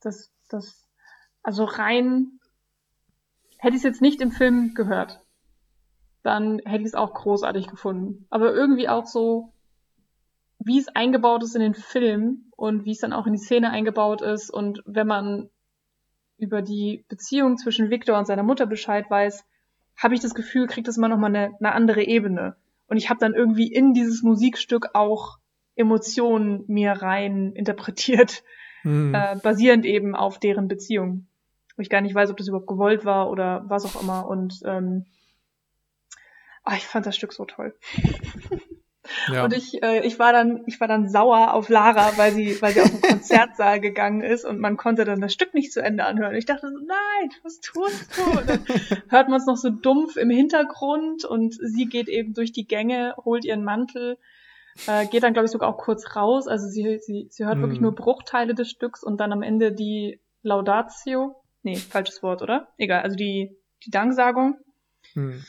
das, das, also rein Hätte ich es jetzt nicht im Film gehört, dann hätte ich es auch großartig gefunden. Aber irgendwie auch so, wie es eingebaut ist in den Film und wie es dann auch in die Szene eingebaut ist und wenn man über die Beziehung zwischen Victor und seiner Mutter Bescheid weiß, habe ich das Gefühl, kriegt das immer noch mal eine, eine andere Ebene. Und ich habe dann irgendwie in dieses Musikstück auch Emotionen mir rein interpretiert, mhm. äh, basierend eben auf deren Beziehung wo ich gar nicht weiß, ob das überhaupt gewollt war oder was auch immer. Und ähm, oh, ich fand das Stück so toll. Ja. Und ich, äh, ich war dann, ich war dann sauer auf Lara, weil sie, weil sie auf den Konzertsaal gegangen ist und man konnte dann das Stück nicht zu Ende anhören. Ich dachte so, nein, was tust du? Und dann hört man es noch so dumpf im Hintergrund und sie geht eben durch die Gänge, holt ihren Mantel, äh, geht dann glaube ich sogar auch kurz raus. Also sie, sie, sie hört hm. wirklich nur Bruchteile des Stücks und dann am Ende die Laudatio, Nee, falsches Wort, oder? Egal, also die, die Danksagung. Hm.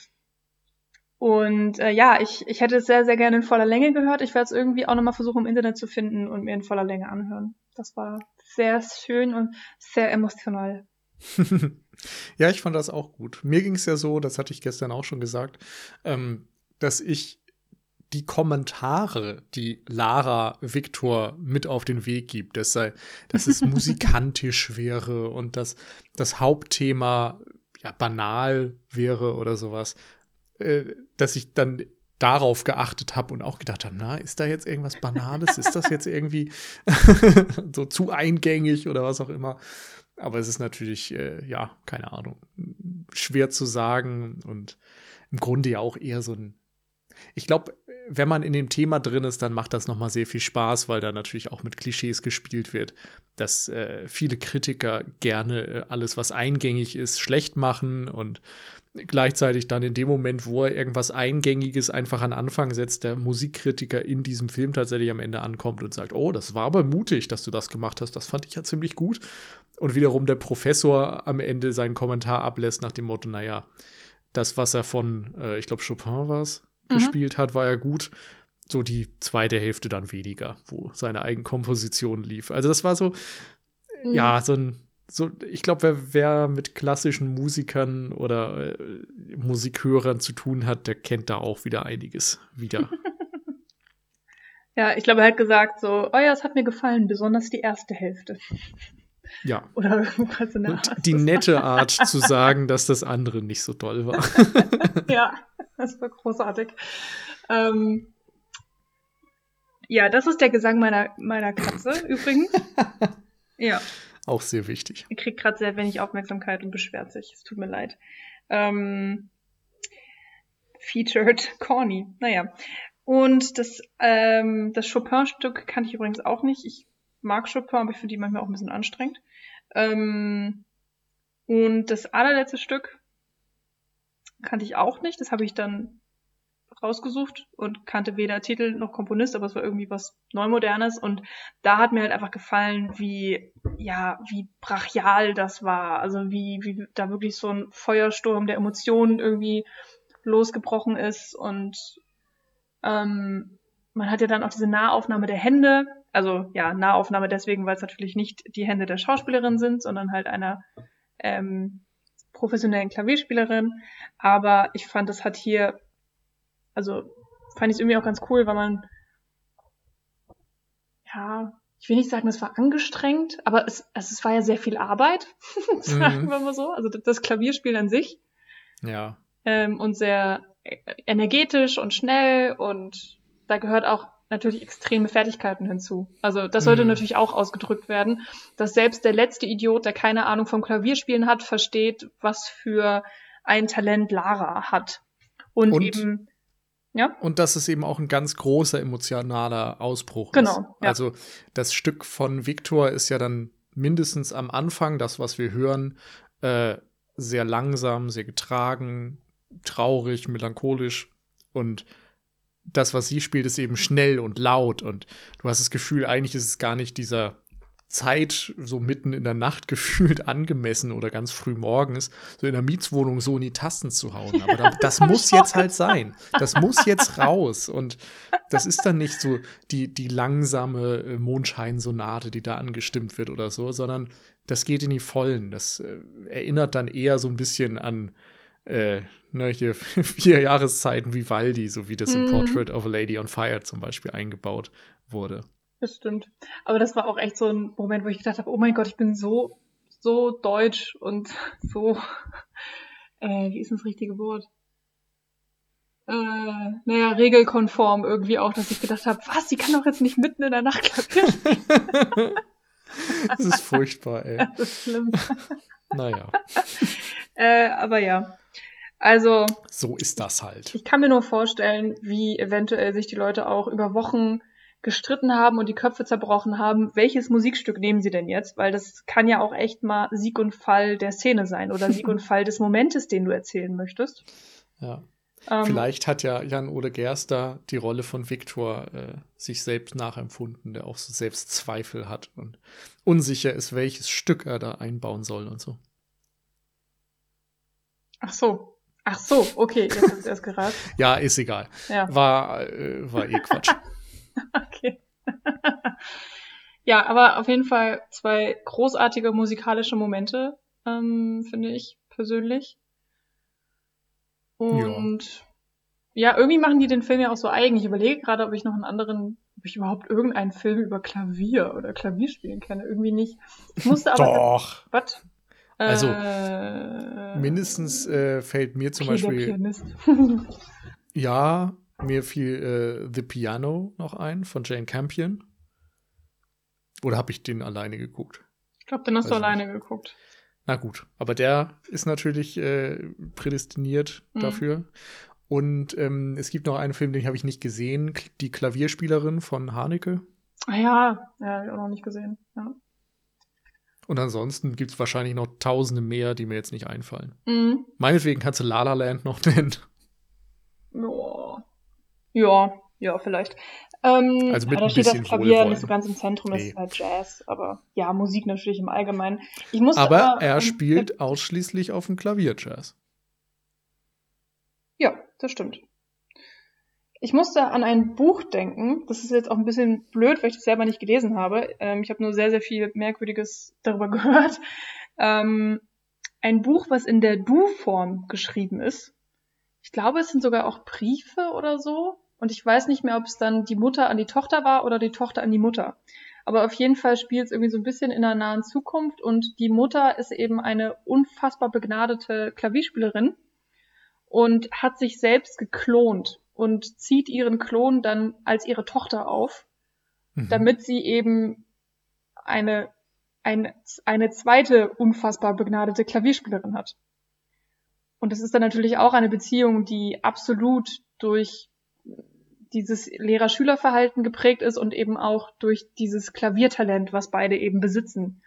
Und äh, ja, ich, ich hätte es sehr, sehr gerne in voller Länge gehört. Ich werde es irgendwie auch nochmal versuchen, im Internet zu finden und mir in voller Länge anhören. Das war sehr schön und sehr emotional. ja, ich fand das auch gut. Mir ging es ja so, das hatte ich gestern auch schon gesagt, ähm, dass ich die Kommentare, die Lara Victor mit auf den Weg gibt, dass, sei, dass es musikantisch wäre und dass das Hauptthema ja banal wäre oder sowas, äh, dass ich dann darauf geachtet habe und auch gedacht habe, na, ist da jetzt irgendwas Banales? Ist das jetzt irgendwie so zu eingängig oder was auch immer? Aber es ist natürlich, äh, ja, keine Ahnung, schwer zu sagen und im Grunde ja auch eher so ein ich glaube, wenn man in dem Thema drin ist, dann macht das nochmal sehr viel Spaß, weil da natürlich auch mit Klischees gespielt wird, dass äh, viele Kritiker gerne äh, alles, was eingängig ist, schlecht machen und gleichzeitig dann in dem Moment, wo er irgendwas Eingängiges einfach an Anfang setzt, der Musikkritiker in diesem Film tatsächlich am Ende ankommt und sagt, oh, das war aber mutig, dass du das gemacht hast, das fand ich ja ziemlich gut. Und wiederum der Professor am Ende seinen Kommentar ablässt nach dem Motto, naja, das, was er von, äh, ich glaube, Chopin war es, mhm. gespielt hat, war ja gut. So die zweite Hälfte dann weniger, wo seine Eigenkomposition lief. Also das war so, mhm. ja, so ein, so, ich glaube, wer, wer, mit klassischen Musikern oder äh, Musikhörern zu tun hat, der kennt da auch wieder einiges wieder. ja, ich glaube, er hat gesagt so, oh ja, es hat mir gefallen, besonders die erste Hälfte. Ja. Oder irgendwas in der Und Art. die nette Art zu sagen, dass das andere nicht so toll war. ja. Das war großartig. Ähm, ja, das ist der Gesang meiner, meiner Katze übrigens. ja. Auch sehr wichtig. Er kriegt gerade sehr wenig Aufmerksamkeit und beschwert sich. Es tut mir leid. Ähm, featured Corny. Naja. Und das, ähm, das Chopin-Stück kann ich übrigens auch nicht. Ich mag Chopin, aber ich finde die manchmal auch ein bisschen anstrengend. Ähm, und das allerletzte Stück kannte ich auch nicht. Das habe ich dann rausgesucht und kannte weder Titel noch Komponist, aber es war irgendwie was Neumodernes und da hat mir halt einfach gefallen, wie, ja, wie brachial das war. Also wie, wie da wirklich so ein Feuersturm der Emotionen irgendwie losgebrochen ist und ähm, man hat ja dann auch diese Nahaufnahme der Hände, also ja, Nahaufnahme deswegen, weil es natürlich nicht die Hände der Schauspielerin sind, sondern halt einer ähm, professionellen Klavierspielerin. Aber ich fand, das hat hier, also fand ich es irgendwie auch ganz cool, weil man, ja, ich will nicht sagen, es war angestrengt, aber es, also es war ja sehr viel Arbeit, sagen mhm. wir mal so. Also das Klavierspielen an sich. Ja. Ähm, und sehr energetisch und schnell und da gehört auch natürlich extreme Fertigkeiten hinzu. Also das sollte mhm. natürlich auch ausgedrückt werden, dass selbst der letzte Idiot, der keine Ahnung vom Klavierspielen hat, versteht, was für ein Talent Lara hat. Und, und eben ja. Und dass es eben auch ein ganz großer emotionaler Ausbruch genau, ist. Genau. Ja. Also das Stück von Victor ist ja dann mindestens am Anfang, das, was wir hören, äh, sehr langsam, sehr getragen, traurig, melancholisch und das, was sie spielt, ist eben schnell und laut und du hast das Gefühl, eigentlich ist es gar nicht dieser Zeit so mitten in der Nacht gefühlt angemessen oder ganz früh morgens, so in der Mietswohnung so in die Tasten zu hauen. Aber da, das muss jetzt halt sein. Das muss jetzt raus. Und das ist dann nicht so die, die langsame äh, Mondscheinsonate, die da angestimmt wird oder so, sondern das geht in die Vollen. Das äh, erinnert dann eher so ein bisschen an äh, ne, hier vier Jahreszeiten Vivaldi, so wie das mhm. in Portrait of a Lady on Fire zum Beispiel eingebaut wurde. Das stimmt. Aber das war auch echt so ein Moment, wo ich gedacht habe, oh mein Gott, ich bin so, so deutsch und so, äh, wie ist das richtige Wort? Äh, naja, regelkonform irgendwie auch, dass ich gedacht habe, was, die kann doch jetzt nicht mitten in der Nacht Klavier spielen. das ist furchtbar, ey. Das ist schlimm. Naja. äh, aber ja. Also. So ist das halt. Ich kann mir nur vorstellen, wie eventuell sich die Leute auch über Wochen gestritten haben und die Köpfe zerbrochen haben, welches Musikstück nehmen sie denn jetzt? Weil das kann ja auch echt mal Sieg und Fall der Szene sein oder Sieg und Fall des Momentes, den du erzählen möchtest. Ja. Ähm, Vielleicht hat ja Jan-Ole Gerster die Rolle von Viktor äh, sich selbst nachempfunden, der auch so Selbstzweifel hat und unsicher ist, welches Stück er da einbauen soll und so. Ach so. Ach so, okay, jetzt hast du erst geraten. ja, ist egal. Ja. War, äh, war eh Quatsch. okay. ja, aber auf jeden Fall zwei großartige musikalische Momente, ähm, finde ich persönlich. Und ja. ja. irgendwie machen die den Film ja auch so eigen. Ich überlege gerade, ob ich noch einen anderen, ob ich überhaupt irgendeinen Film über Klavier oder Klavierspielen kenne. Irgendwie nicht. Ich musste aber. Doch. Was? Also äh, mindestens äh, fällt mir zum Beispiel. ja, mir fiel äh, The Piano noch ein von Jane Campion. Oder habe ich den alleine geguckt? Ich glaube, den hast Weiß du alleine nicht. geguckt. Na gut, aber der ist natürlich äh, prädestiniert mhm. dafür. Und ähm, es gibt noch einen Film, den habe ich nicht gesehen, die Klavierspielerin von Haneke. Ah ja, ja, habe ich auch noch nicht gesehen. Ja. Und ansonsten gibt es wahrscheinlich noch tausende mehr, die mir jetzt nicht einfallen. Mhm. Meinetwegen kannst du La La Land noch nennen. Boah. Ja, ja, vielleicht. Ähm, also mit da ein steht das Klavier nicht so ganz im Zentrum, das nee. ist halt Jazz, aber ja, Musik natürlich im Allgemeinen. Ich muss aber, aber er spielt ausschließlich auf dem Klavier Jazz. Ja, das stimmt. Ich musste an ein Buch denken. Das ist jetzt auch ein bisschen blöd, weil ich das selber nicht gelesen habe. Ähm, ich habe nur sehr, sehr viel Merkwürdiges darüber gehört. Ähm, ein Buch, was in der Du-Form geschrieben ist. Ich glaube, es sind sogar auch Briefe oder so. Und ich weiß nicht mehr, ob es dann die Mutter an die Tochter war oder die Tochter an die Mutter. Aber auf jeden Fall spielt es irgendwie so ein bisschen in der nahen Zukunft und die Mutter ist eben eine unfassbar begnadete Klavierspielerin und hat sich selbst geklont und zieht ihren Klon dann als ihre Tochter auf, mhm. damit sie eben eine, eine, eine zweite unfassbar begnadete Klavierspielerin hat. Und das ist dann natürlich auch eine Beziehung, die absolut durch dieses Lehrer-Schüler-Verhalten geprägt ist und eben auch durch dieses Klaviertalent, was beide eben besitzen.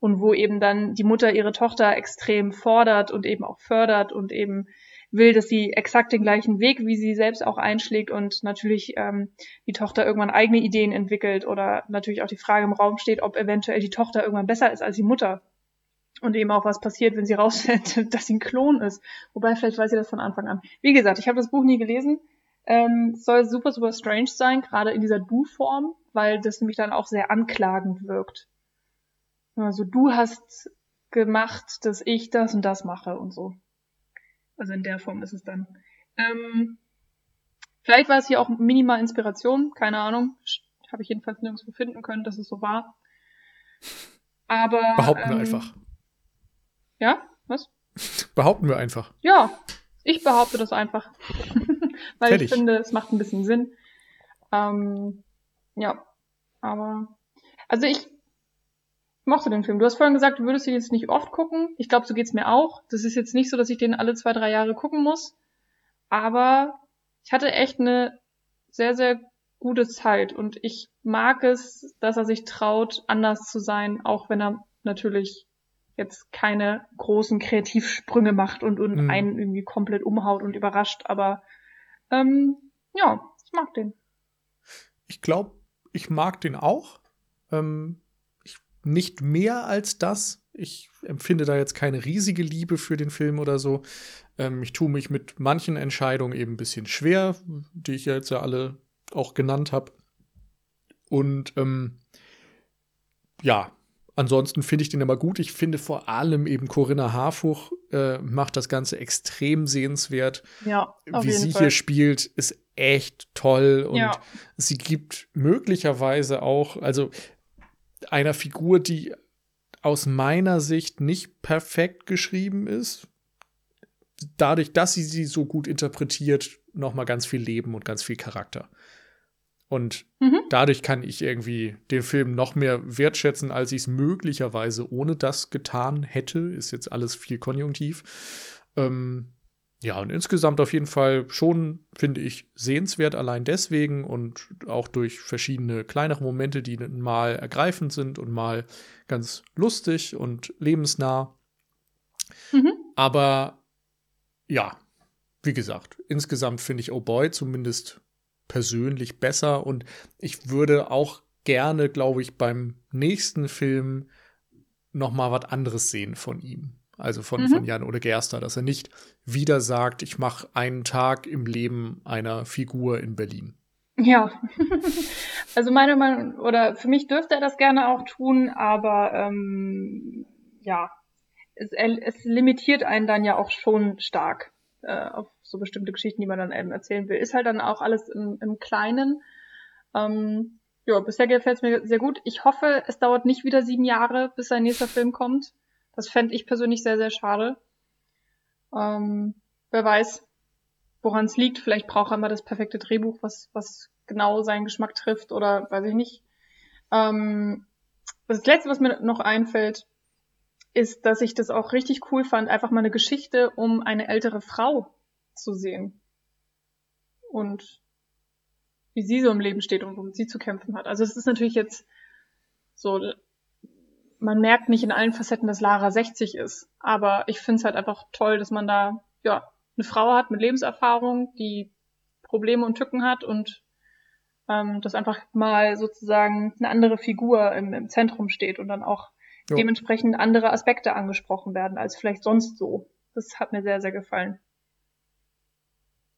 Und wo eben dann die Mutter ihre Tochter extrem fordert und eben auch fördert und eben will, dass sie exakt den gleichen Weg wie sie selbst auch einschlägt und natürlich ähm, die Tochter irgendwann eigene Ideen entwickelt oder natürlich auch die Frage im Raum steht, ob eventuell die Tochter irgendwann besser ist als die Mutter. Und eben auch was passiert, wenn sie rausfindet, dass sie ein Klon ist. Wobei, vielleicht weiß sie das von Anfang an. Wie gesagt, ich habe das Buch nie gelesen. Ähm, soll super, super strange sein, gerade in dieser Du-Form, weil das nämlich dann auch sehr anklagend wirkt. Also du hast gemacht, dass ich das und das mache und so. Also in der Form ist es dann. Ähm, vielleicht war es hier auch minimal Inspiration, keine Ahnung. Habe ich jedenfalls nirgendwo finden können, dass es so war. Aber. Behaupten ähm, wir einfach. Ja? Was? Behaupten wir einfach. Ja, ich behaupte das einfach. Weil Fertig. ich finde, es macht ein bisschen Sinn. Ähm, ja, aber. Also ich mochte den Film. Du hast vorhin gesagt, du würdest ihn jetzt nicht oft gucken. Ich glaube, so geht's mir auch. Das ist jetzt nicht so, dass ich den alle zwei, drei Jahre gucken muss. Aber ich hatte echt eine sehr, sehr gute Zeit und ich mag es, dass er sich traut, anders zu sein, auch wenn er natürlich jetzt keine großen Kreativsprünge macht und, und mhm. einen irgendwie komplett umhaut und überrascht. Aber ähm, ja, ich mag den. Ich glaube, ich mag den auch. Ähm, nicht mehr als das. Ich empfinde da jetzt keine riesige Liebe für den Film oder so. Ähm, ich tue mich mit manchen Entscheidungen eben ein bisschen schwer, die ich ja jetzt ja alle auch genannt habe. Und ähm, ja, ansonsten finde ich den immer gut. Ich finde vor allem eben Corinna Harfuch äh, macht das Ganze extrem sehenswert. Ja, auf Wie jeden sie Fall. hier spielt, ist echt toll und ja. sie gibt möglicherweise auch, also einer Figur, die aus meiner Sicht nicht perfekt geschrieben ist, dadurch, dass sie sie so gut interpretiert, noch mal ganz viel Leben und ganz viel Charakter. Und mhm. dadurch kann ich irgendwie den Film noch mehr wertschätzen, als ich es möglicherweise ohne das getan hätte. Ist jetzt alles viel konjunktiv. Ähm, ja, und insgesamt auf jeden Fall schon, finde ich, sehenswert allein deswegen und auch durch verschiedene kleinere Momente, die mal ergreifend sind und mal ganz lustig und lebensnah. Mhm. Aber ja, wie gesagt, insgesamt finde ich Oh Boy zumindest persönlich besser und ich würde auch gerne, glaube ich, beim nächsten Film noch mal was anderes sehen von ihm also von, mhm. von Jan Ole Gerster, dass er nicht wieder sagt, ich mache einen Tag im Leben einer Figur in Berlin. Ja, also meine Meinung, oder für mich dürfte er das gerne auch tun, aber ähm, ja, es, es limitiert einen dann ja auch schon stark äh, auf so bestimmte Geschichten, die man dann eben erzählen will. Ist halt dann auch alles im, im Kleinen. Ähm, ja, bisher gefällt es mir sehr gut. Ich hoffe, es dauert nicht wieder sieben Jahre, bis sein nächster Film kommt. Das fände ich persönlich sehr, sehr schade. Ähm, wer weiß, woran es liegt. Vielleicht braucht er immer das perfekte Drehbuch, was, was genau seinen Geschmack trifft oder weiß ich nicht. Ähm, das Letzte, was mir noch einfällt, ist, dass ich das auch richtig cool fand, einfach mal eine Geschichte um eine ältere Frau zu sehen. Und wie sie so im Leben steht und womit sie zu kämpfen hat. Also es ist natürlich jetzt so man merkt nicht in allen Facetten, dass Lara 60 ist. Aber ich finde es halt einfach toll, dass man da ja eine Frau hat mit Lebenserfahrung, die Probleme und Tücken hat und ähm, dass einfach mal sozusagen eine andere Figur im, im Zentrum steht und dann auch jo. dementsprechend andere Aspekte angesprochen werden als vielleicht sonst so. Das hat mir sehr, sehr gefallen.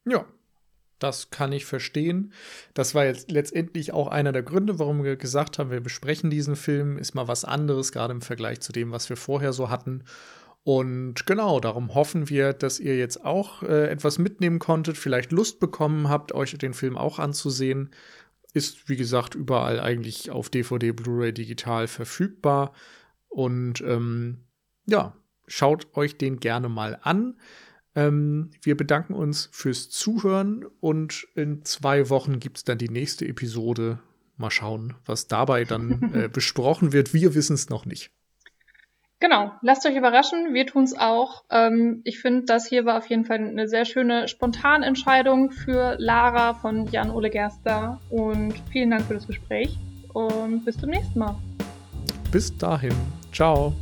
Ja, das kann ich verstehen. Das war jetzt letztendlich auch einer der Gründe, warum wir gesagt haben, wir besprechen diesen Film. Ist mal was anderes, gerade im Vergleich zu dem, was wir vorher so hatten. Und genau, darum hoffen wir, dass ihr jetzt auch äh, etwas mitnehmen konntet, vielleicht Lust bekommen habt, euch den Film auch anzusehen. Ist, wie gesagt, überall eigentlich auf DVD, Blu-ray, digital verfügbar. Und ähm, ja, schaut euch den gerne mal an. Ähm, wir bedanken uns fürs Zuhören und in zwei Wochen gibt es dann die nächste Episode. Mal schauen, was dabei dann äh, besprochen wird. Wir wissen es noch nicht. Genau, lasst euch überraschen, wir tun es auch. Ähm, ich finde, das hier war auf jeden Fall eine sehr schöne Spontanentscheidung für Lara von Jan-Ole Gerster. Und vielen Dank für das Gespräch und bis zum nächsten Mal. Bis dahin. Ciao.